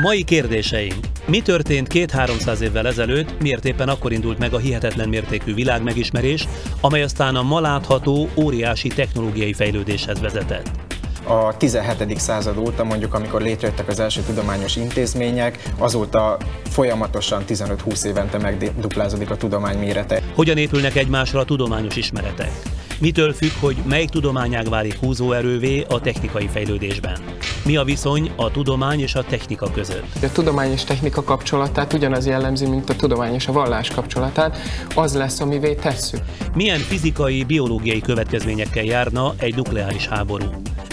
Mai kérdéseink. Mi történt két-háromszáz évvel ezelőtt, miért éppen akkor indult meg a hihetetlen mértékű világmegismerés, amely aztán a ma látható óriási technológiai fejlődéshez vezetett? a 17. század óta, mondjuk amikor létrejöttek az első tudományos intézmények, azóta folyamatosan 15-20 évente megduplázódik a tudomány mérete. Hogyan épülnek egymásra a tudományos ismeretek? Mitől függ, hogy melyik tudományág válik húzóerővé a technikai fejlődésben? Mi a viszony a tudomány és a technika között? A tudomány és technika kapcsolatát ugyanaz jellemzi, mint a tudomány és a vallás kapcsolatát, az lesz, amivé tesszük. Milyen fizikai, biológiai következményekkel járna egy nukleáris háború?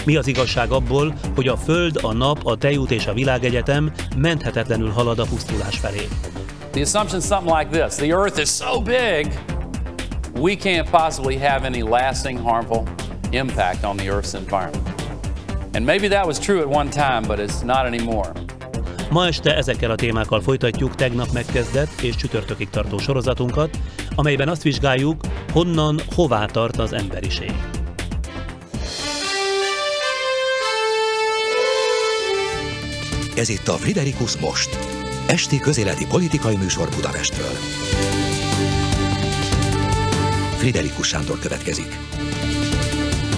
Mi az igazság abból, hogy a Föld, a Nap, a Tejút és a Világegyetem menthetetlenül halad a pusztulás felé? The assumption is something like this. The Earth is so big, we can't possibly have any lasting harmful impact on the Earth's environment. And maybe that was true at one time, but it's not anymore. Ma este ezekkel a témákkal folytatjuk tegnap megkezdett és csütörtökig tartó sorozatunkat, amelyben azt vizsgáljuk, honnan, hová tart az emberiség. Ez itt a Friderikus Most, esti közéleti politikai műsor Budapestről. Friderikus Sándor következik.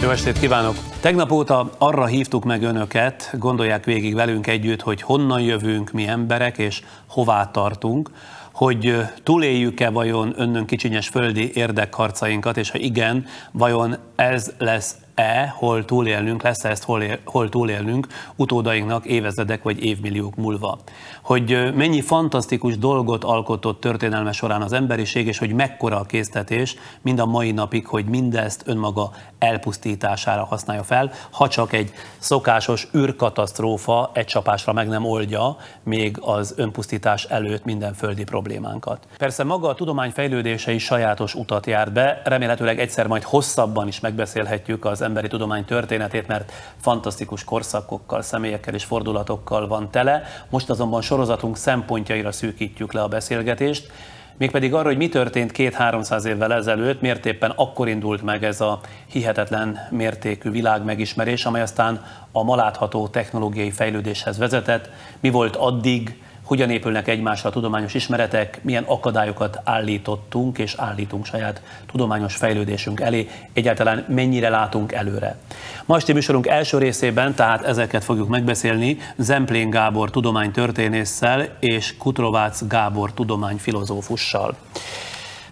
Jó estét kívánok! Tegnap óta arra hívtuk meg önöket, gondolják végig velünk együtt, hogy honnan jövünk mi emberek és hová tartunk, hogy túléljük-e vajon önnön kicsinyes földi érdekharcainkat, és ha igen, vajon ez lesz e, hol túlélnünk, lesz ezt hol, él, hol túlélnünk utódainknak évezredek vagy évmilliók múlva. Hogy mennyi fantasztikus dolgot alkotott történelme során az emberiség, és hogy mekkora a késztetés mind a mai napig, hogy mindezt önmaga elpusztítására használja fel, ha csak egy szokásos űrkatasztrófa egy csapásra meg nem oldja még az önpusztítás előtt minden földi problémánkat. Persze maga a tudomány fejlődése is sajátos utat járt be, remélhetőleg egyszer majd hosszabban is megbeszélhetjük az emberi tudomány történetét, mert fantasztikus korszakokkal, személyekkel és fordulatokkal van tele. Most azonban sorozatunk szempontjaira szűkítjük le a beszélgetést, mégpedig arra, hogy mi történt két-háromszáz évvel ezelőtt, miért éppen akkor indult meg ez a hihetetlen mértékű világmegismerés, amely aztán a malátható technológiai fejlődéshez vezetett, mi volt addig, hogyan épülnek egymásra a tudományos ismeretek, milyen akadályokat állítottunk és állítunk saját tudományos fejlődésünk elé, egyáltalán mennyire látunk előre. Ma esti műsorunk első részében, tehát ezeket fogjuk megbeszélni Zemplén Gábor tudománytörténésszel és Kutrovác Gábor tudományfilozófussal.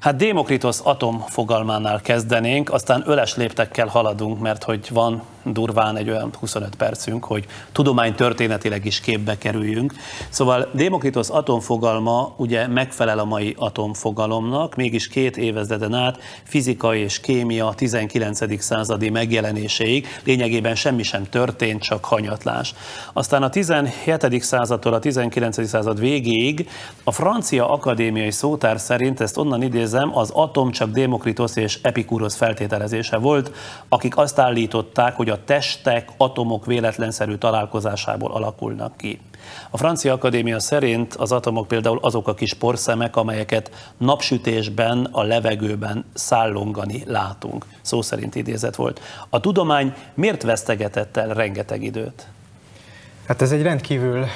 Hát Démokritos atom fogalmánál kezdenénk, aztán öles léptekkel haladunk, mert hogy van durván egy olyan 25 percünk, hogy tudomány történetileg is képbe kerüljünk. Szóval Démokritos atomfogalma ugye megfelel a mai atomfogalomnak, mégis két évezreden át fizika és kémia 19. századi megjelenéséig lényegében semmi sem történt, csak hanyatlás. Aztán a 17. századtól a 19. század végéig a francia akadémiai szótár szerint, ezt onnan idézem, az atom csak Démokritos és Epikurosz feltételezése volt, akik azt állították, hogy a testek, atomok véletlenszerű találkozásából alakulnak ki. A Francia Akadémia szerint az atomok például azok a kis porszemek, amelyeket napsütésben, a levegőben szállongani látunk. Szó szerint idézet volt. A tudomány miért vesztegetett el rengeteg időt? Hát ez egy rendkívül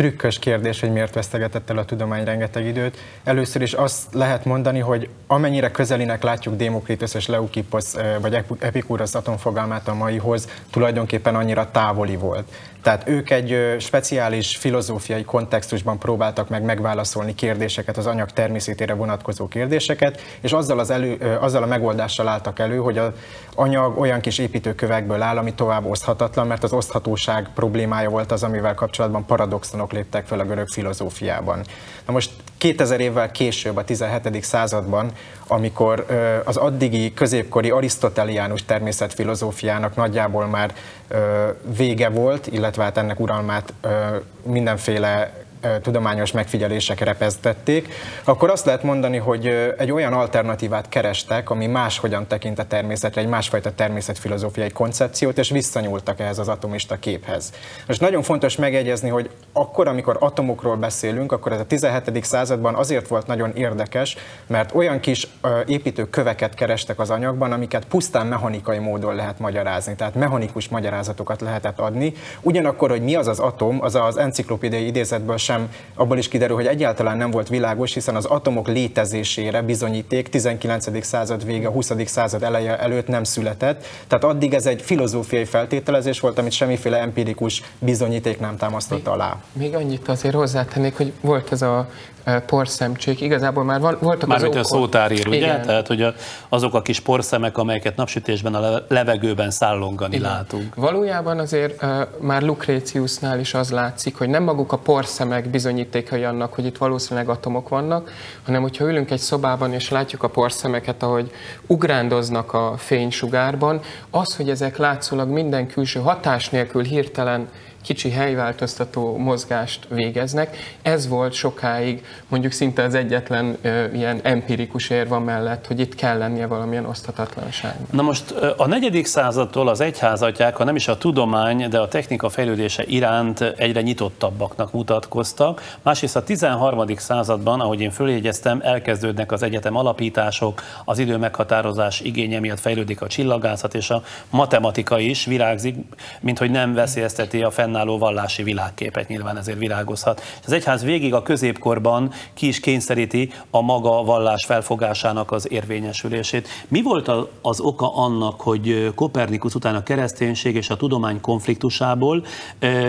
trükkös kérdés, hogy miért vesztegetett el a tudomány rengeteg időt. Először is azt lehet mondani, hogy amennyire közelinek látjuk Démokritos és Leukipos vagy Epikurosz atomfogalmát a maihoz, tulajdonképpen annyira távoli volt. Tehát ők egy speciális filozófiai kontextusban próbáltak meg megválaszolni kérdéseket, az anyag természetére vonatkozó kérdéseket, és azzal, az elő, azzal a megoldással álltak elő, hogy az anyag olyan kis építőkövekből áll, ami tovább oszthatatlan, mert az oszthatóság problémája volt az, amivel kapcsolatban paradoxonok léptek fel a görög filozófiában. Na most 2000 évvel később, a 17. században, amikor az addigi középkori arisztoteliánus természetfilozófiának nagyjából már vége volt, illetve hát ennek uralmát mindenféle tudományos megfigyelések repesztették, akkor azt lehet mondani, hogy egy olyan alternatívát kerestek, ami máshogyan tekint a természetre, egy másfajta természetfilozófiai koncepciót, és visszanyúltak ehhez az atomista képhez. Most nagyon fontos megjegyezni, hogy akkor, amikor atomokról beszélünk, akkor ez a 17. században azért volt nagyon érdekes, mert olyan kis építőköveket kerestek az anyagban, amiket pusztán mechanikai módon lehet magyarázni, tehát mechanikus magyarázatokat lehetett adni. Ugyanakkor, hogy mi az az atom, az az enciklopédiai idézetből sem abból is kiderül, hogy egyáltalán nem volt világos, hiszen az atomok létezésére bizonyíték 19. század vége, 20. század eleje előtt nem született. Tehát addig ez egy filozófiai feltételezés volt, amit semmiféle empirikus bizonyíték nem támasztott alá. Még annyit azért hozzátennék, hogy volt ez a porszemcsék. Igazából már voltak már az ókor... a szótár ír, ugye? Igen. Tehát, hogy a, azok a kis porszemek, amelyeket napsütésben a levegőben szállongani Igen. látunk. Valójában azért uh, már Lucréciusnál is az látszik, hogy nem maguk a porszemek bizonyítékai annak, hogy itt valószínűleg atomok vannak, hanem hogyha ülünk egy szobában és látjuk a porszemeket, ahogy ugrándoznak a fénysugárban, az, hogy ezek látszólag minden külső hatás nélkül hirtelen kicsi helyváltoztató mozgást végeznek. Ez volt sokáig mondjuk szinte az egyetlen ö, ilyen empirikus érva mellett, hogy itt kell lennie valamilyen oszthatatlanság. Na most a negyedik századtól az egyházatják, ha nem is a tudomány, de a technika fejlődése iránt egyre nyitottabbaknak mutatkoztak. Másrészt a 13. században, ahogy én följegyeztem, elkezdődnek az egyetem alapítások, az idő meghatározás igénye miatt fejlődik a csillagászat, és a matematika is virágzik, mint hogy nem veszélyezteti a fenn fennálló vallási világképet nyilván ezért virágozhat. Az egyház végig a középkorban ki is kényszeríti a maga vallás felfogásának az érvényesülését. Mi volt az oka annak, hogy Kopernikus után a kereszténység és a tudomány konfliktusából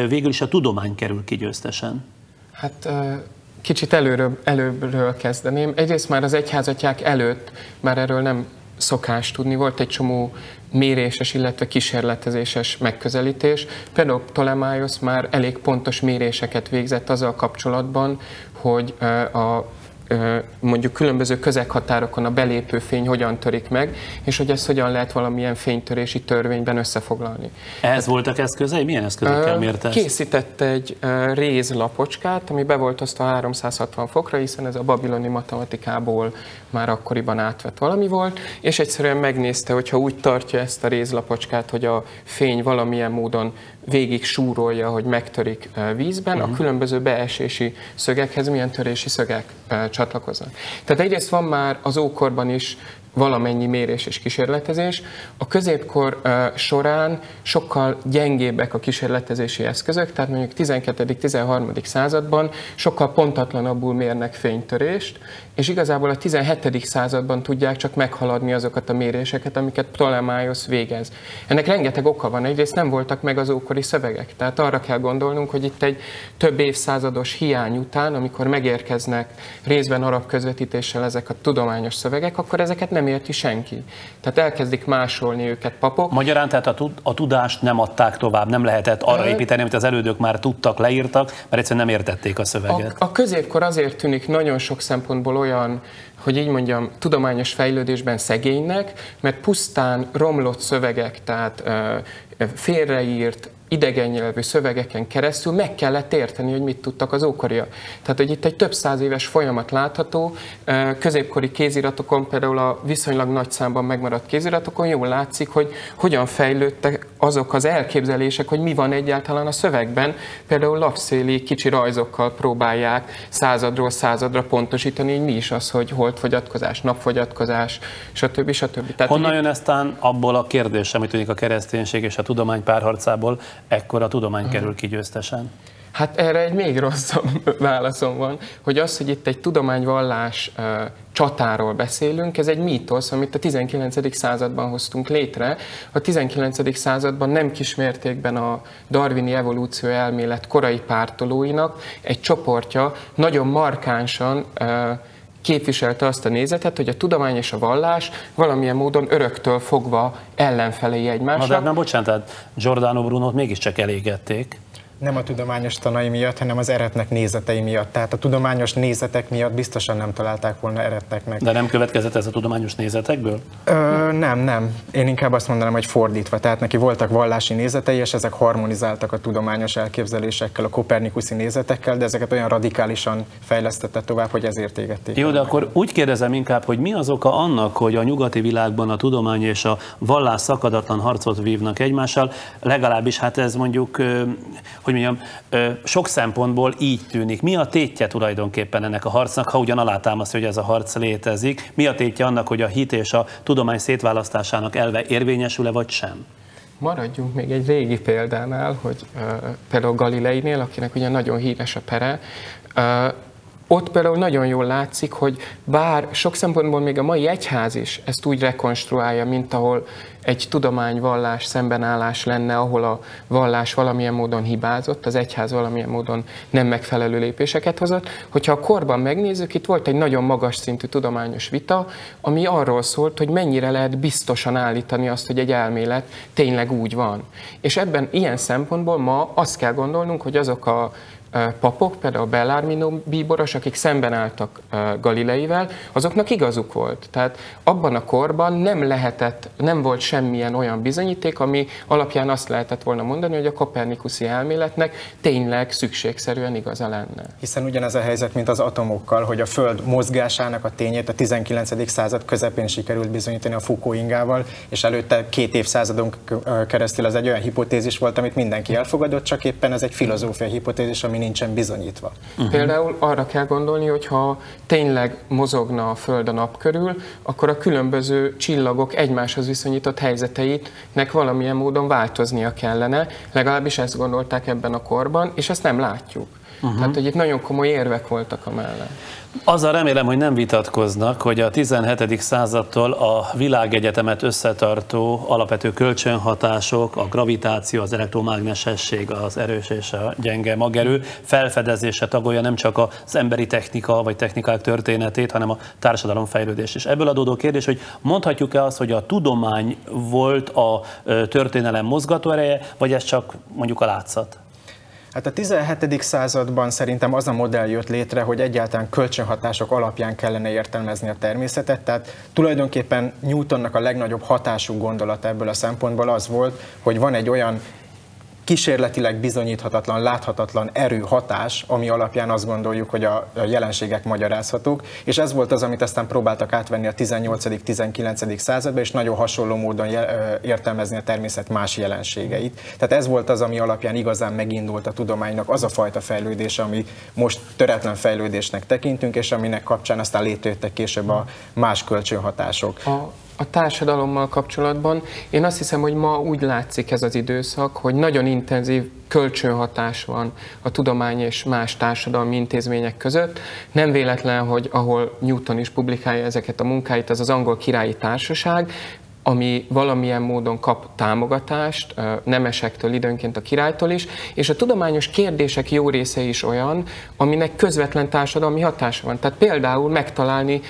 végül is a tudomány kerül ki győztesen? Hát kicsit előről, előbbről kezdeném. Egyrészt már az egyházatják előtt, már erről nem szokás tudni, volt egy csomó méréses, illetve kísérletezéses megközelítés. Például Ptolemaios már elég pontos méréseket végzett azzal kapcsolatban, hogy a mondjuk különböző közeghatárokon a belépő fény hogyan törik meg, és hogy ezt hogyan lehet valamilyen fénytörési törvényben összefoglalni. Ehhez voltak eszközei? Milyen eszközökkel mérte Készített egy rézlapocskát, ami be volt osztva 360 fokra, hiszen ez a babiloni matematikából már akkoriban átvett valami volt, és egyszerűen megnézte, hogyha úgy tartja ezt a rézlapocskát, hogy a fény valamilyen módon végig súrolja, hogy megtörik vízben, uh-huh. a mhm. különböző beesési szögekhez milyen törési szögek csatlakoznak. Tehát egyrészt van már az ókorban is valamennyi mérés és kísérletezés. A középkor során sokkal gyengébbek a kísérletezési eszközök, tehát mondjuk 12.-13. században sokkal pontatlanabbul mérnek fénytörést, és igazából a 17. században tudják csak meghaladni azokat a méréseket, amiket Ptolemaios végez. Ennek rengeteg oka van, egyrészt nem voltak meg az ókori szövegek, tehát arra kell gondolnunk, hogy itt egy több évszázados hiány után, amikor megérkeznek részben arab közvetítéssel ezek a tudományos szövegek, akkor ezeket nem érti senki. Tehát elkezdik másolni őket papok. Magyarán tehát a, a tudást nem adták tovább, nem lehetett arra építeni, amit az elődök már tudtak, leírtak, mert egyszerűen nem értették a szöveget. A, a középkor azért tűnik nagyon sok szempontból olyan, hogy így mondjam, tudományos fejlődésben szegénynek, mert pusztán romlott szövegek, tehát félreírt, idegen nyelvű szövegeken keresztül meg kellett érteni, hogy mit tudtak az ókoriak. Tehát, hogy itt egy több száz éves folyamat látható, középkori kéziratokon, például a viszonylag nagy számban megmaradt kéziratokon jól látszik, hogy hogyan fejlődtek azok az elképzelések, hogy mi van egyáltalán a szövegben. Például lapszéli kicsi rajzokkal próbálják századról századra pontosítani, hogy mi is az, hogy holdfogyatkozás, napfogyatkozás, stb. stb. Tehát Honnan jön eztán abból a kérdés, amit tűnik a kereszténység és a tudomány párharcából, ekkor a tudomány kerül ki győztesen? Hát erre egy még rosszabb válaszom van, hogy az, hogy itt egy tudományvallás uh, csatáról beszélünk, ez egy mítosz, amit a 19. században hoztunk létre. A 19. században nem kismértékben a darwini evolúció elmélet korai pártolóinak egy csoportja nagyon markánsan uh, képviselte azt a nézetet, hogy a tudomány és a vallás valamilyen módon öröktől fogva ellenfelei egymásnak. Na, de nem bocsánat, tehát Giordano Brunot mégiscsak elégették. Nem a tudományos tanai miatt, hanem az eretnek nézetei miatt. Tehát a tudományos nézetek miatt biztosan nem találták volna eretteknek. De nem következett ez a tudományos nézetekből? Ö, nem, nem. Én inkább azt mondanám, hogy fordítva. Tehát neki voltak vallási nézetei, és ezek harmonizáltak a tudományos elképzelésekkel, a kopernikuszi nézetekkel, de ezeket olyan radikálisan fejlesztette tovább, hogy ezért égették. Jó, de akkor úgy kérdezem inkább, hogy mi az oka annak, hogy a nyugati világban a tudomány és a vallás szakadatlan harcot vívnak egymással, legalábbis hát ez mondjuk, hogy mondjam, sok szempontból így tűnik. Mi a tétje tulajdonképpen ennek a harcnak, ha ugyan alátámasztja, hogy ez a harc létezik? Mi a tétje annak, hogy a hit és a tudomány szétválasztásának elve érvényesül-e vagy sem? Maradjunk még egy régi példánál, hogy uh, például Galileinél, akinek ugye nagyon híres a pere, uh, ott például nagyon jól látszik, hogy bár sok szempontból még a mai egyház is ezt úgy rekonstruálja, mint ahol egy tudományvallás szembenállás lenne, ahol a vallás valamilyen módon hibázott, az egyház valamilyen módon nem megfelelő lépéseket hozott. Hogyha a korban megnézzük, itt volt egy nagyon magas szintű tudományos vita, ami arról szólt, hogy mennyire lehet biztosan állítani azt, hogy egy elmélet tényleg úgy van. És ebben ilyen szempontból ma azt kell gondolnunk, hogy azok a papok, például Bellarmino bíboros, akik szemben álltak Galileivel, azoknak igazuk volt. Tehát abban a korban nem lehetett, nem volt semmilyen olyan bizonyíték, ami alapján azt lehetett volna mondani, hogy a kopernikuszi elméletnek tényleg szükségszerűen igaza lenne. Hiszen ugyanez a helyzet, mint az atomokkal, hogy a Föld mozgásának a tényét a 19. század közepén sikerült bizonyítani a Foucault-ingával, és előtte két évszázadon keresztül ez egy olyan hipotézis volt, amit mindenki elfogadott, csak éppen ez egy filozófiai hipotézis, ami nincsen bizonyítva. Uh-huh. Például arra kell gondolni, hogy ha tényleg mozogna a Föld a nap körül, akkor a különböző csillagok egymáshoz viszonyított helyzeteitnek valamilyen módon változnia kellene, legalábbis ezt gondolták ebben a korban, és ezt nem látjuk. Uh-huh. Tehát, hogy itt nagyon komoly érvek voltak a mellett. Azzal remélem, hogy nem vitatkoznak, hogy a 17. századtól a világegyetemet összetartó alapvető kölcsönhatások, a gravitáció, az elektromágnesesség, az erős és a gyenge magerő felfedezése tagolja nem csak az emberi technika vagy technikák történetét, hanem a társadalom fejlődés is. Ebből adódó kérdés, hogy mondhatjuk-e azt, hogy a tudomány volt a történelem mozgatóereje, vagy ez csak mondjuk a látszat? Hát a 17. században szerintem az a modell jött létre, hogy egyáltalán kölcsönhatások alapján kellene értelmezni a természetet, tehát tulajdonképpen Newtonnak a legnagyobb hatású gondolat ebből a szempontból az volt, hogy van egy olyan kísérletileg bizonyíthatatlan, láthatatlan erő hatás, ami alapján azt gondoljuk, hogy a jelenségek magyarázhatók, és ez volt az, amit aztán próbáltak átvenni a 18.-19. században, és nagyon hasonló módon értelmezni a természet más jelenségeit. Tehát ez volt az, ami alapján igazán megindult a tudománynak az a fajta fejlődés, ami most töretlen fejlődésnek tekintünk, és aminek kapcsán aztán létrejöttek később a más kölcsönhatások. A a társadalommal kapcsolatban én azt hiszem, hogy ma úgy látszik ez az időszak, hogy nagyon intenzív kölcsönhatás van a tudomány és más társadalmi intézmények között. Nem véletlen, hogy ahol Newton is publikálja ezeket a munkáit, az az angol királyi társaság, ami valamilyen módon kap támogatást, nemesektől, időnként a királytól is, és a tudományos kérdések jó része is olyan, aminek közvetlen társadalmi hatása van. Tehát például megtalálni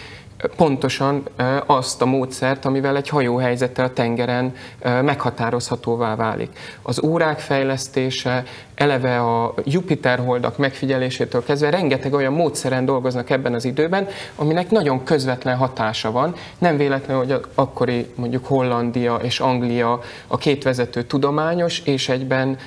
pontosan azt a módszert, amivel egy hajóhelyzete a tengeren meghatározhatóvá válik. Az órák fejlesztése, eleve a Jupiter holdak megfigyelésétől kezdve rengeteg olyan módszeren dolgoznak ebben az időben, aminek nagyon közvetlen hatása van. Nem véletlen, hogy az akkori mondjuk Hollandia és Anglia a két vezető tudományos és egyben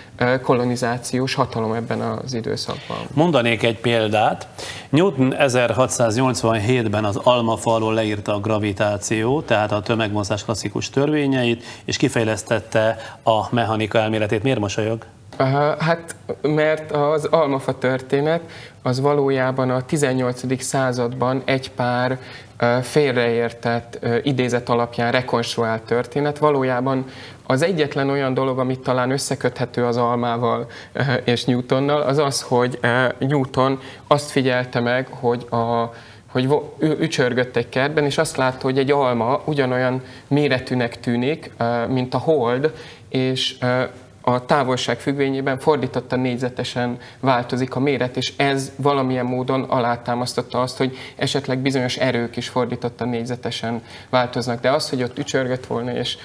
kolonizációs hatalom ebben az időszakban. Mondanék egy példát. Newton 1687-ben az almafalról leírta a gravitáció, tehát a tömegmozgás klasszikus törvényeit, és kifejlesztette a mechanika elméletét. Miért mosolyog? Hát, mert az almafa történet az valójában a 18. században egy pár félreértett idézet alapján rekonstruált történet. Valójában az egyetlen olyan dolog, amit talán összeköthető az almával és Newtonnal, az az, hogy Newton azt figyelte meg, hogy a hogy ücsörgött egy kertben, és azt látta, hogy egy alma ugyanolyan méretűnek tűnik, mint a hold, és a távolság függvényében fordítottan négyzetesen változik a méret, és ez valamilyen módon alátámasztotta azt, hogy esetleg bizonyos erők is fordítottan négyzetesen változnak. De az, hogy ott ücsörgött volna, és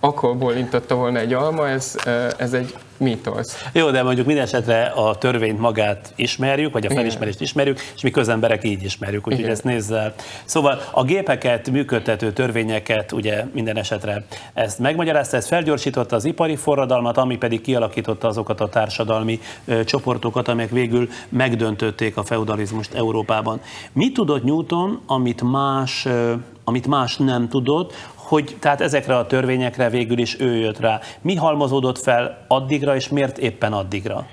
akkor bólintotta volna egy alma, ez, ez egy mítosz. Jó, de mondjuk minden esetre a törvényt magát ismerjük, vagy a felismerést ismerjük, és mi közemberek így ismerjük, úgyhogy Igen. ezt nézzel. Szóval a gépeket, működtető törvényeket, ugye minden esetre ezt megmagyarázta, ez felgyorsította az ipari forradalmat, ami pedig kialakította azokat a társadalmi ö, csoportokat, amelyek végül megdöntötték a feudalizmust Európában. Mi tudott Newton, amit más, ö, amit más nem tudott, hogy tehát ezekre a törvényekre végül is ő jött rá. Mi halmozódott fel addigra, és miért éppen addigra?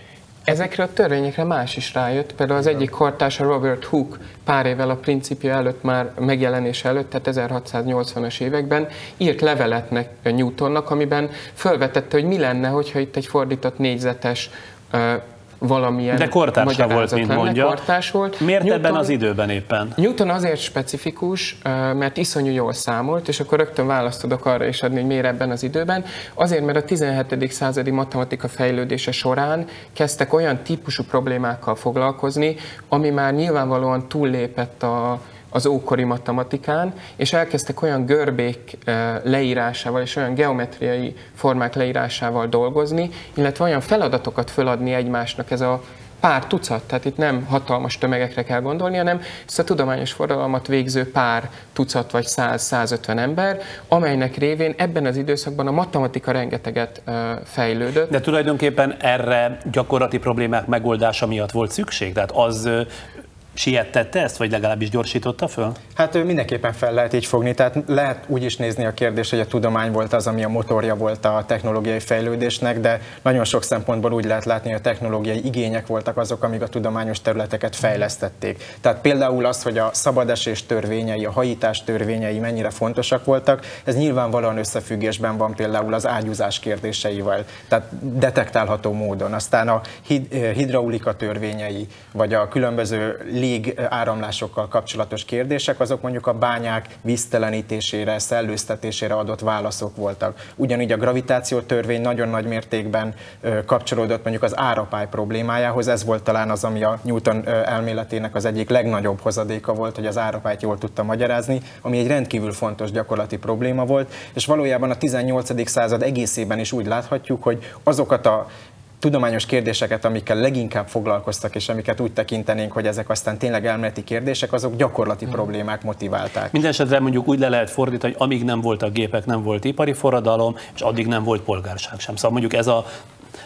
Ezekre a törvényekre más is rájött, például az egyik kortársa Robert Hooke pár évvel a principia előtt már megjelenése előtt, tehát 1680-as években írt levelet Newtonnak, amiben felvetette, hogy mi lenne, hogyha itt egy fordított négyzetes valamilyen De kortársa volt, mint lenne. mondja. Kortárs volt. Miért Newton- ebben az időben éppen? Newton azért specifikus, mert iszonyú jól számolt, és akkor rögtön választ tudok arra is adni, hogy miért ebben az időben. Azért, mert a 17. századi matematika fejlődése során kezdtek olyan típusú problémákkal foglalkozni, ami már nyilvánvalóan túllépett a, az ókori matematikán, és elkezdtek olyan görbék leírásával és olyan geometriai formák leírásával dolgozni, illetve olyan feladatokat föladni egymásnak ez a pár tucat, tehát itt nem hatalmas tömegekre kell gondolni, hanem ezt a tudományos forradalmat végző pár tucat vagy 100-150 ember, amelynek révén ebben az időszakban a matematika rengeteget fejlődött. De tulajdonképpen erre gyakorlati problémák megoldása miatt volt szükség? Tehát az siettette ezt, vagy legalábbis gyorsította föl? Hát ő mindenképpen fel lehet így fogni, tehát lehet úgy is nézni a kérdést, hogy a tudomány volt az, ami a motorja volt a technológiai fejlődésnek, de nagyon sok szempontból úgy lehet látni, hogy a technológiai igények voltak azok, amik a tudományos területeket fejlesztették. Tehát például az, hogy a szabadesés törvényei, a hajítás törvényei mennyire fontosak voltak, ez nyilvánvalóan összefüggésben van például az ágyúzás kérdéseivel, tehát detektálható módon. Aztán a hid- eh, hidraulika törvényei, vagy a különböző légáramlásokkal kapcsolatos kérdések, azok mondjuk a bányák víztelenítésére, szellőztetésére adott válaszok voltak. Ugyanígy a gravitáció törvény nagyon nagy mértékben kapcsolódott mondjuk az árapály problémájához. Ez volt talán az, ami a Newton elméletének az egyik legnagyobb hozadéka volt, hogy az árapályt jól tudta magyarázni, ami egy rendkívül fontos gyakorlati probléma volt, és valójában a 18. század egészében is úgy láthatjuk, hogy azokat a tudományos kérdéseket, amikkel leginkább foglalkoztak, és amiket úgy tekintenénk, hogy ezek aztán tényleg elméleti kérdések, azok gyakorlati problémák motiválták. Mindenesetre mondjuk úgy le lehet fordítani, hogy amíg nem voltak gépek, nem volt ipari forradalom, és addig nem volt polgárság sem. Szóval mondjuk ez a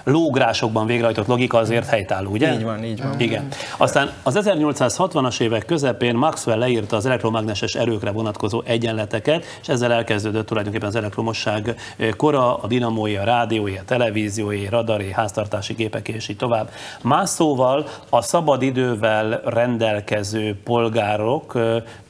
lógrásokban végrehajtott logika azért helytálló, ugye? Így van, így van. Igen. Aztán az 1860-as évek közepén Maxwell leírta az elektromágneses erőkre vonatkozó egyenleteket, és ezzel elkezdődött tulajdonképpen az elektromosság kora, a dinamói, a rádiói, a televíziói, radari, háztartási gépek és így tovább. Más szóval a szabad idővel rendelkező polgárok,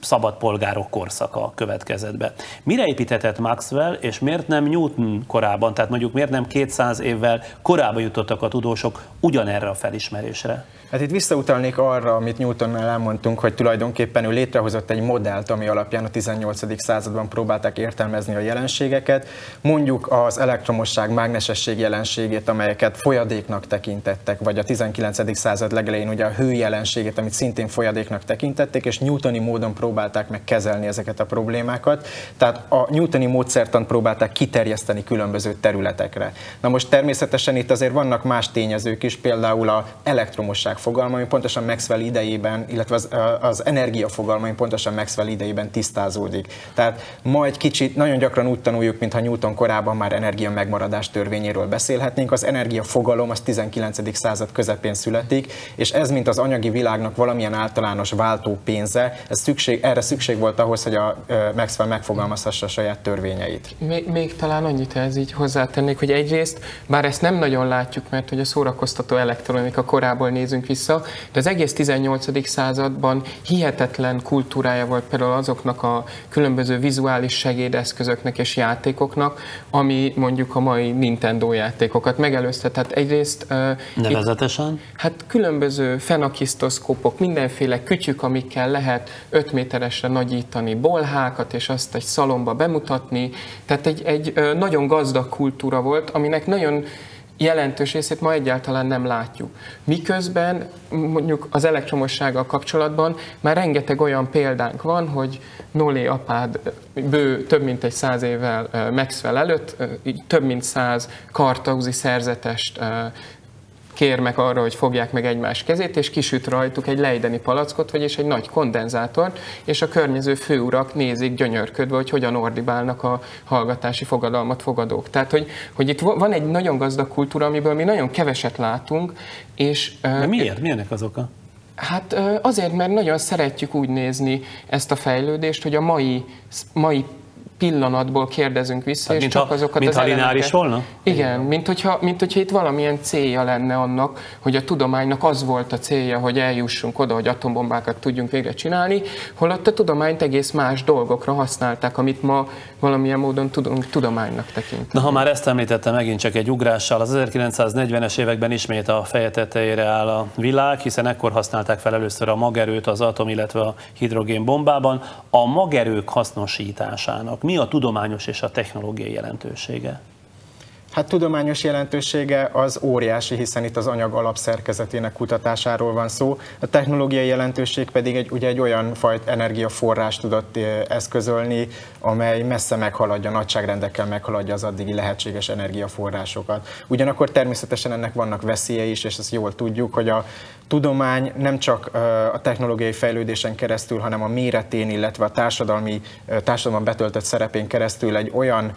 szabad polgárok korszaka következett be. Mire építetett Maxwell, és miért nem Newton korában, tehát mondjuk miért nem 200 évvel korábban jutottak a tudósok ugyanerre a felismerésre? Hát itt visszautalnék arra, amit Newtonnál elmondtunk, hogy tulajdonképpen ő létrehozott egy modellt, ami alapján a 18. században próbálták értelmezni a jelenségeket. Mondjuk az elektromosság, mágnesesség jelenségét, amelyeket folyadéknak tekintettek, vagy a 19. század legelején ugye a hő jelenségét, amit szintén folyadéknak tekintették, és newtoni módon próbálták meg kezelni ezeket a problémákat. Tehát a newtoni módszertant próbálták kiterjeszteni különböző területekre. Na most természetesen itt azért vannak más tényezők is, például a elektromosság fogalma, ami pontosan Maxwell idejében, illetve az, az energia fogalma, ami pontosan Maxwell idejében tisztázódik. Tehát ma egy kicsit, nagyon gyakran úgy tanuljuk, mintha Newton korában már energia megmaradás törvényéről beszélhetnénk. Az energia fogalom az 19. század közepén születik, és ez, mint az anyagi világnak valamilyen általános váltó pénze, ez szükség, erre szükség volt ahhoz, hogy a Maxwell megfogalmazhassa a saját törvényeit. Még, még talán annyit ez így hozzátennék, hogy egyrészt, bár ezt nem nagyon látjuk, mert hogy a szórakoztató elektronika korából nézünk vissza, de az egész 18. században hihetetlen kultúrája volt például azoknak a különböző vizuális segédeszközöknek és játékoknak, ami mondjuk a mai Nintendo játékokat megelőzte. Tehát egyrészt uh, itt, Nevezetesen? Hát különböző fenakisztoszkópok, mindenféle kütyük, amikkel lehet 5 méteresre nagyítani bolhákat, és azt egy szalomba bemutatni. Tehát egy, egy nagyon gazdag kultúra volt, aminek nagyon jelentős részét ma egyáltalán nem látjuk. Miközben mondjuk az elektromossággal kapcsolatban már rengeteg olyan példánk van, hogy Nolé apád bő több mint egy száz évvel Maxwell előtt több mint száz kartauzi szerzetest kér meg arra, hogy fogják meg egymás kezét, és kisüt rajtuk egy lejdeni palackot, vagyis egy nagy kondenzátort, és a környező főurak nézik gyönyörködve, hogy hogyan ordibálnak a hallgatási fogadalmat fogadók. Tehát, hogy, hogy itt van egy nagyon gazdag kultúra, amiből mi nagyon keveset látunk, és... De miért? Milyenek az oka? Hát azért, mert nagyon szeretjük úgy nézni ezt a fejlődést, hogy a mai, mai pillanatból kérdezünk vissza, Tehát és mint csak ha, azokat mint az ha elemeket... volna? Igen, mint hogyha, mint hogyha itt valamilyen célja lenne annak, hogy a tudománynak az volt a célja, hogy eljussunk oda, hogy atombombákat tudjunk végre csinálni, holott a tudományt egész más dolgokra használták, amit ma valamilyen módon tudunk tudománynak tekinteni. Na, ha már ezt említette megint csak egy ugrással, az 1940-es években ismét a feje tetejére áll a világ, hiszen ekkor használták fel először a magerőt az atom, illetve a hidrogén bombában. A magerők hasznosításának mi a tudományos és a technológiai jelentősége? Hát tudományos jelentősége az óriási, hiszen itt az anyag alapszerkezetének kutatásáról van szó. A technológiai jelentőség pedig egy, ugye egy olyan fajta energiaforrás tudott eh, eszközölni, amely messze meghaladja, nagyságrendekkel meghaladja az addigi lehetséges energiaforrásokat. Ugyanakkor természetesen ennek vannak veszélye is, és ezt jól tudjuk, hogy a tudomány nem csak a technológiai fejlődésen keresztül, hanem a méretén, illetve a társadalmi, társadalomban betöltött szerepén keresztül egy olyan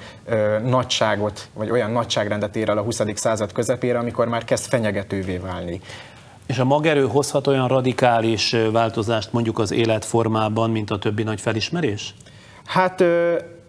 nagyságot, vagy olyan nagy nagyságrendet ér el a 20. század közepére, amikor már kezd fenyegetővé válni. És a magerő hozhat olyan radikális változást mondjuk az életformában, mint a többi nagy felismerés? Hát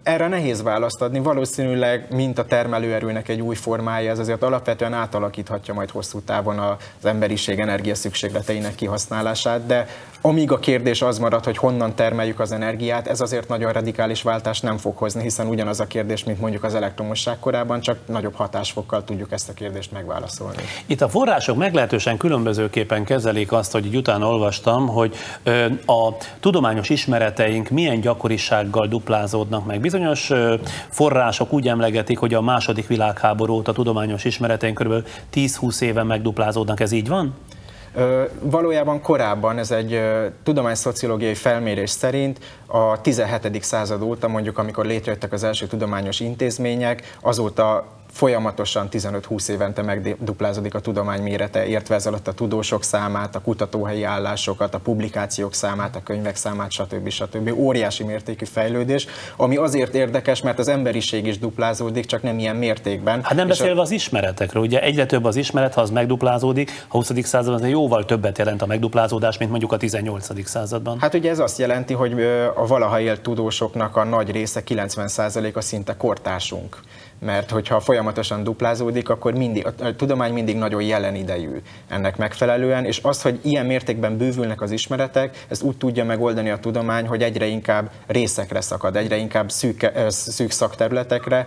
erre nehéz választ adni. Valószínűleg, mint a termelőerőnek egy új formája, ez azért alapvetően átalakíthatja majd hosszú távon az emberiség energia szükségleteinek kihasználását, de amíg a kérdés az marad, hogy honnan termeljük az energiát, ez azért nagyon radikális váltást nem fog hozni, hiszen ugyanaz a kérdés, mint mondjuk az elektromosság korában, csak nagyobb hatásfokkal tudjuk ezt a kérdést megválaszolni. Itt a források meglehetősen különbözőképpen kezelik azt, hogy így utána olvastam, hogy a tudományos ismereteink milyen gyakorisággal duplázódnak meg. Bizonyos források úgy emlegetik, hogy a második világháború óta tudományos ismereteink kb. 10-20 éve megduplázódnak. Ez így van? Valójában korábban ez egy tudományszociológiai felmérés szerint a 17. század óta, mondjuk amikor létrejöttek az első tudományos intézmények, azóta folyamatosan 15-20 évente megduplázódik a tudomány mérete, értve ez alatt a tudósok számát, a kutatóhelyi állásokat, a publikációk számát, a könyvek számát, stb. stb. Óriási mértékű fejlődés, ami azért érdekes, mert az emberiség is duplázódik, csak nem ilyen mértékben. Hát nem beszélve a... az ismeretekről, ugye egyre több az ismeret, ha az megduplázódik, a 20. században jóval többet jelent a megduplázódás, mint mondjuk a 18. században. Hát ugye ez azt jelenti, hogy a valaha élt tudósoknak a nagy része, 90%-a szinte kortársunk mert hogyha folyamatosan duplázódik, akkor mindig, a tudomány mindig nagyon jelen idejű ennek megfelelően, és az, hogy ilyen mértékben bővülnek az ismeretek, ezt úgy tudja megoldani a tudomány, hogy egyre inkább részekre szakad, egyre inkább szűk, szűk szakterületekre,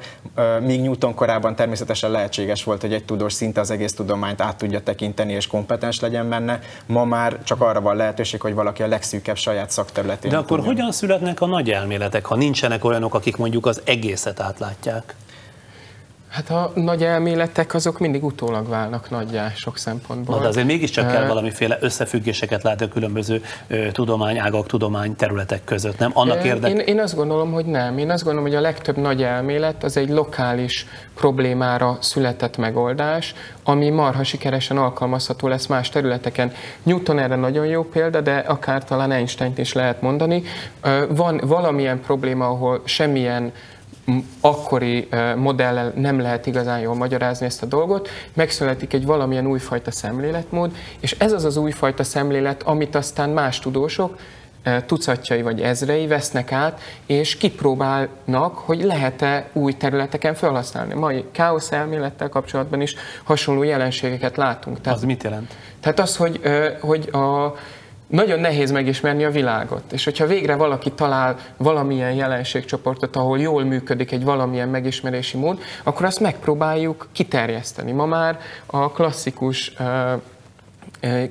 míg Newton korában természetesen lehetséges volt, hogy egy tudós szinte az egész tudományt át tudja tekinteni és kompetens legyen benne, ma már csak arra van lehetőség, hogy valaki a legszűkebb saját szakterületén. De akkor tudjon. hogyan születnek a nagy elméletek, ha nincsenek olyanok, akik mondjuk az egészet átlátják? Hát a nagy elméletek azok mindig utólag válnak nagyjá sok szempontból. Na, de azért mégiscsak kell valamiféle összefüggéseket látni a különböző tudományágak, tudományterületek között, nem? Annak érdek... én, én azt gondolom, hogy nem. Én azt gondolom, hogy a legtöbb nagy elmélet az egy lokális problémára született megoldás, ami marha sikeresen alkalmazható lesz más területeken. Newton erre nagyon jó példa, de akár talán Einstein-t is lehet mondani. Van valamilyen probléma, ahol semmilyen akkori modellel nem lehet igazán jól magyarázni ezt a dolgot, megszületik egy valamilyen újfajta szemléletmód, és ez az az újfajta szemlélet, amit aztán más tudósok tucatjai vagy ezrei vesznek át, és kipróbálnak, hogy lehet-e új területeken felhasználni. Mai káosz elmélettel kapcsolatban is hasonló jelenségeket látunk. Tehát, az mit jelent? Tehát az, hogy, hogy a, nagyon nehéz megismerni a világot. És hogyha végre valaki talál valamilyen jelenségcsoportot, ahol jól működik egy valamilyen megismerési mód, akkor azt megpróbáljuk kiterjeszteni. Ma már a klasszikus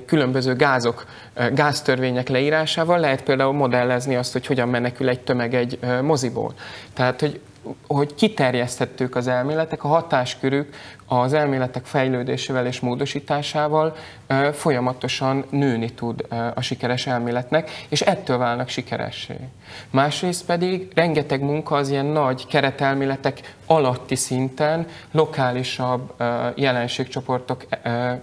különböző gázok, gáztörvények leírásával lehet például modellezni azt, hogy hogyan menekül egy tömeg egy moziból. Tehát, hogy hogy kiterjesztettük az elméletek, a hatáskörük az elméletek fejlődésével és módosításával folyamatosan nőni tud a sikeres elméletnek, és ettől válnak sikeressé. Másrészt pedig rengeteg munka az ilyen nagy keretelméletek alatti szinten lokálisabb jelenségcsoportok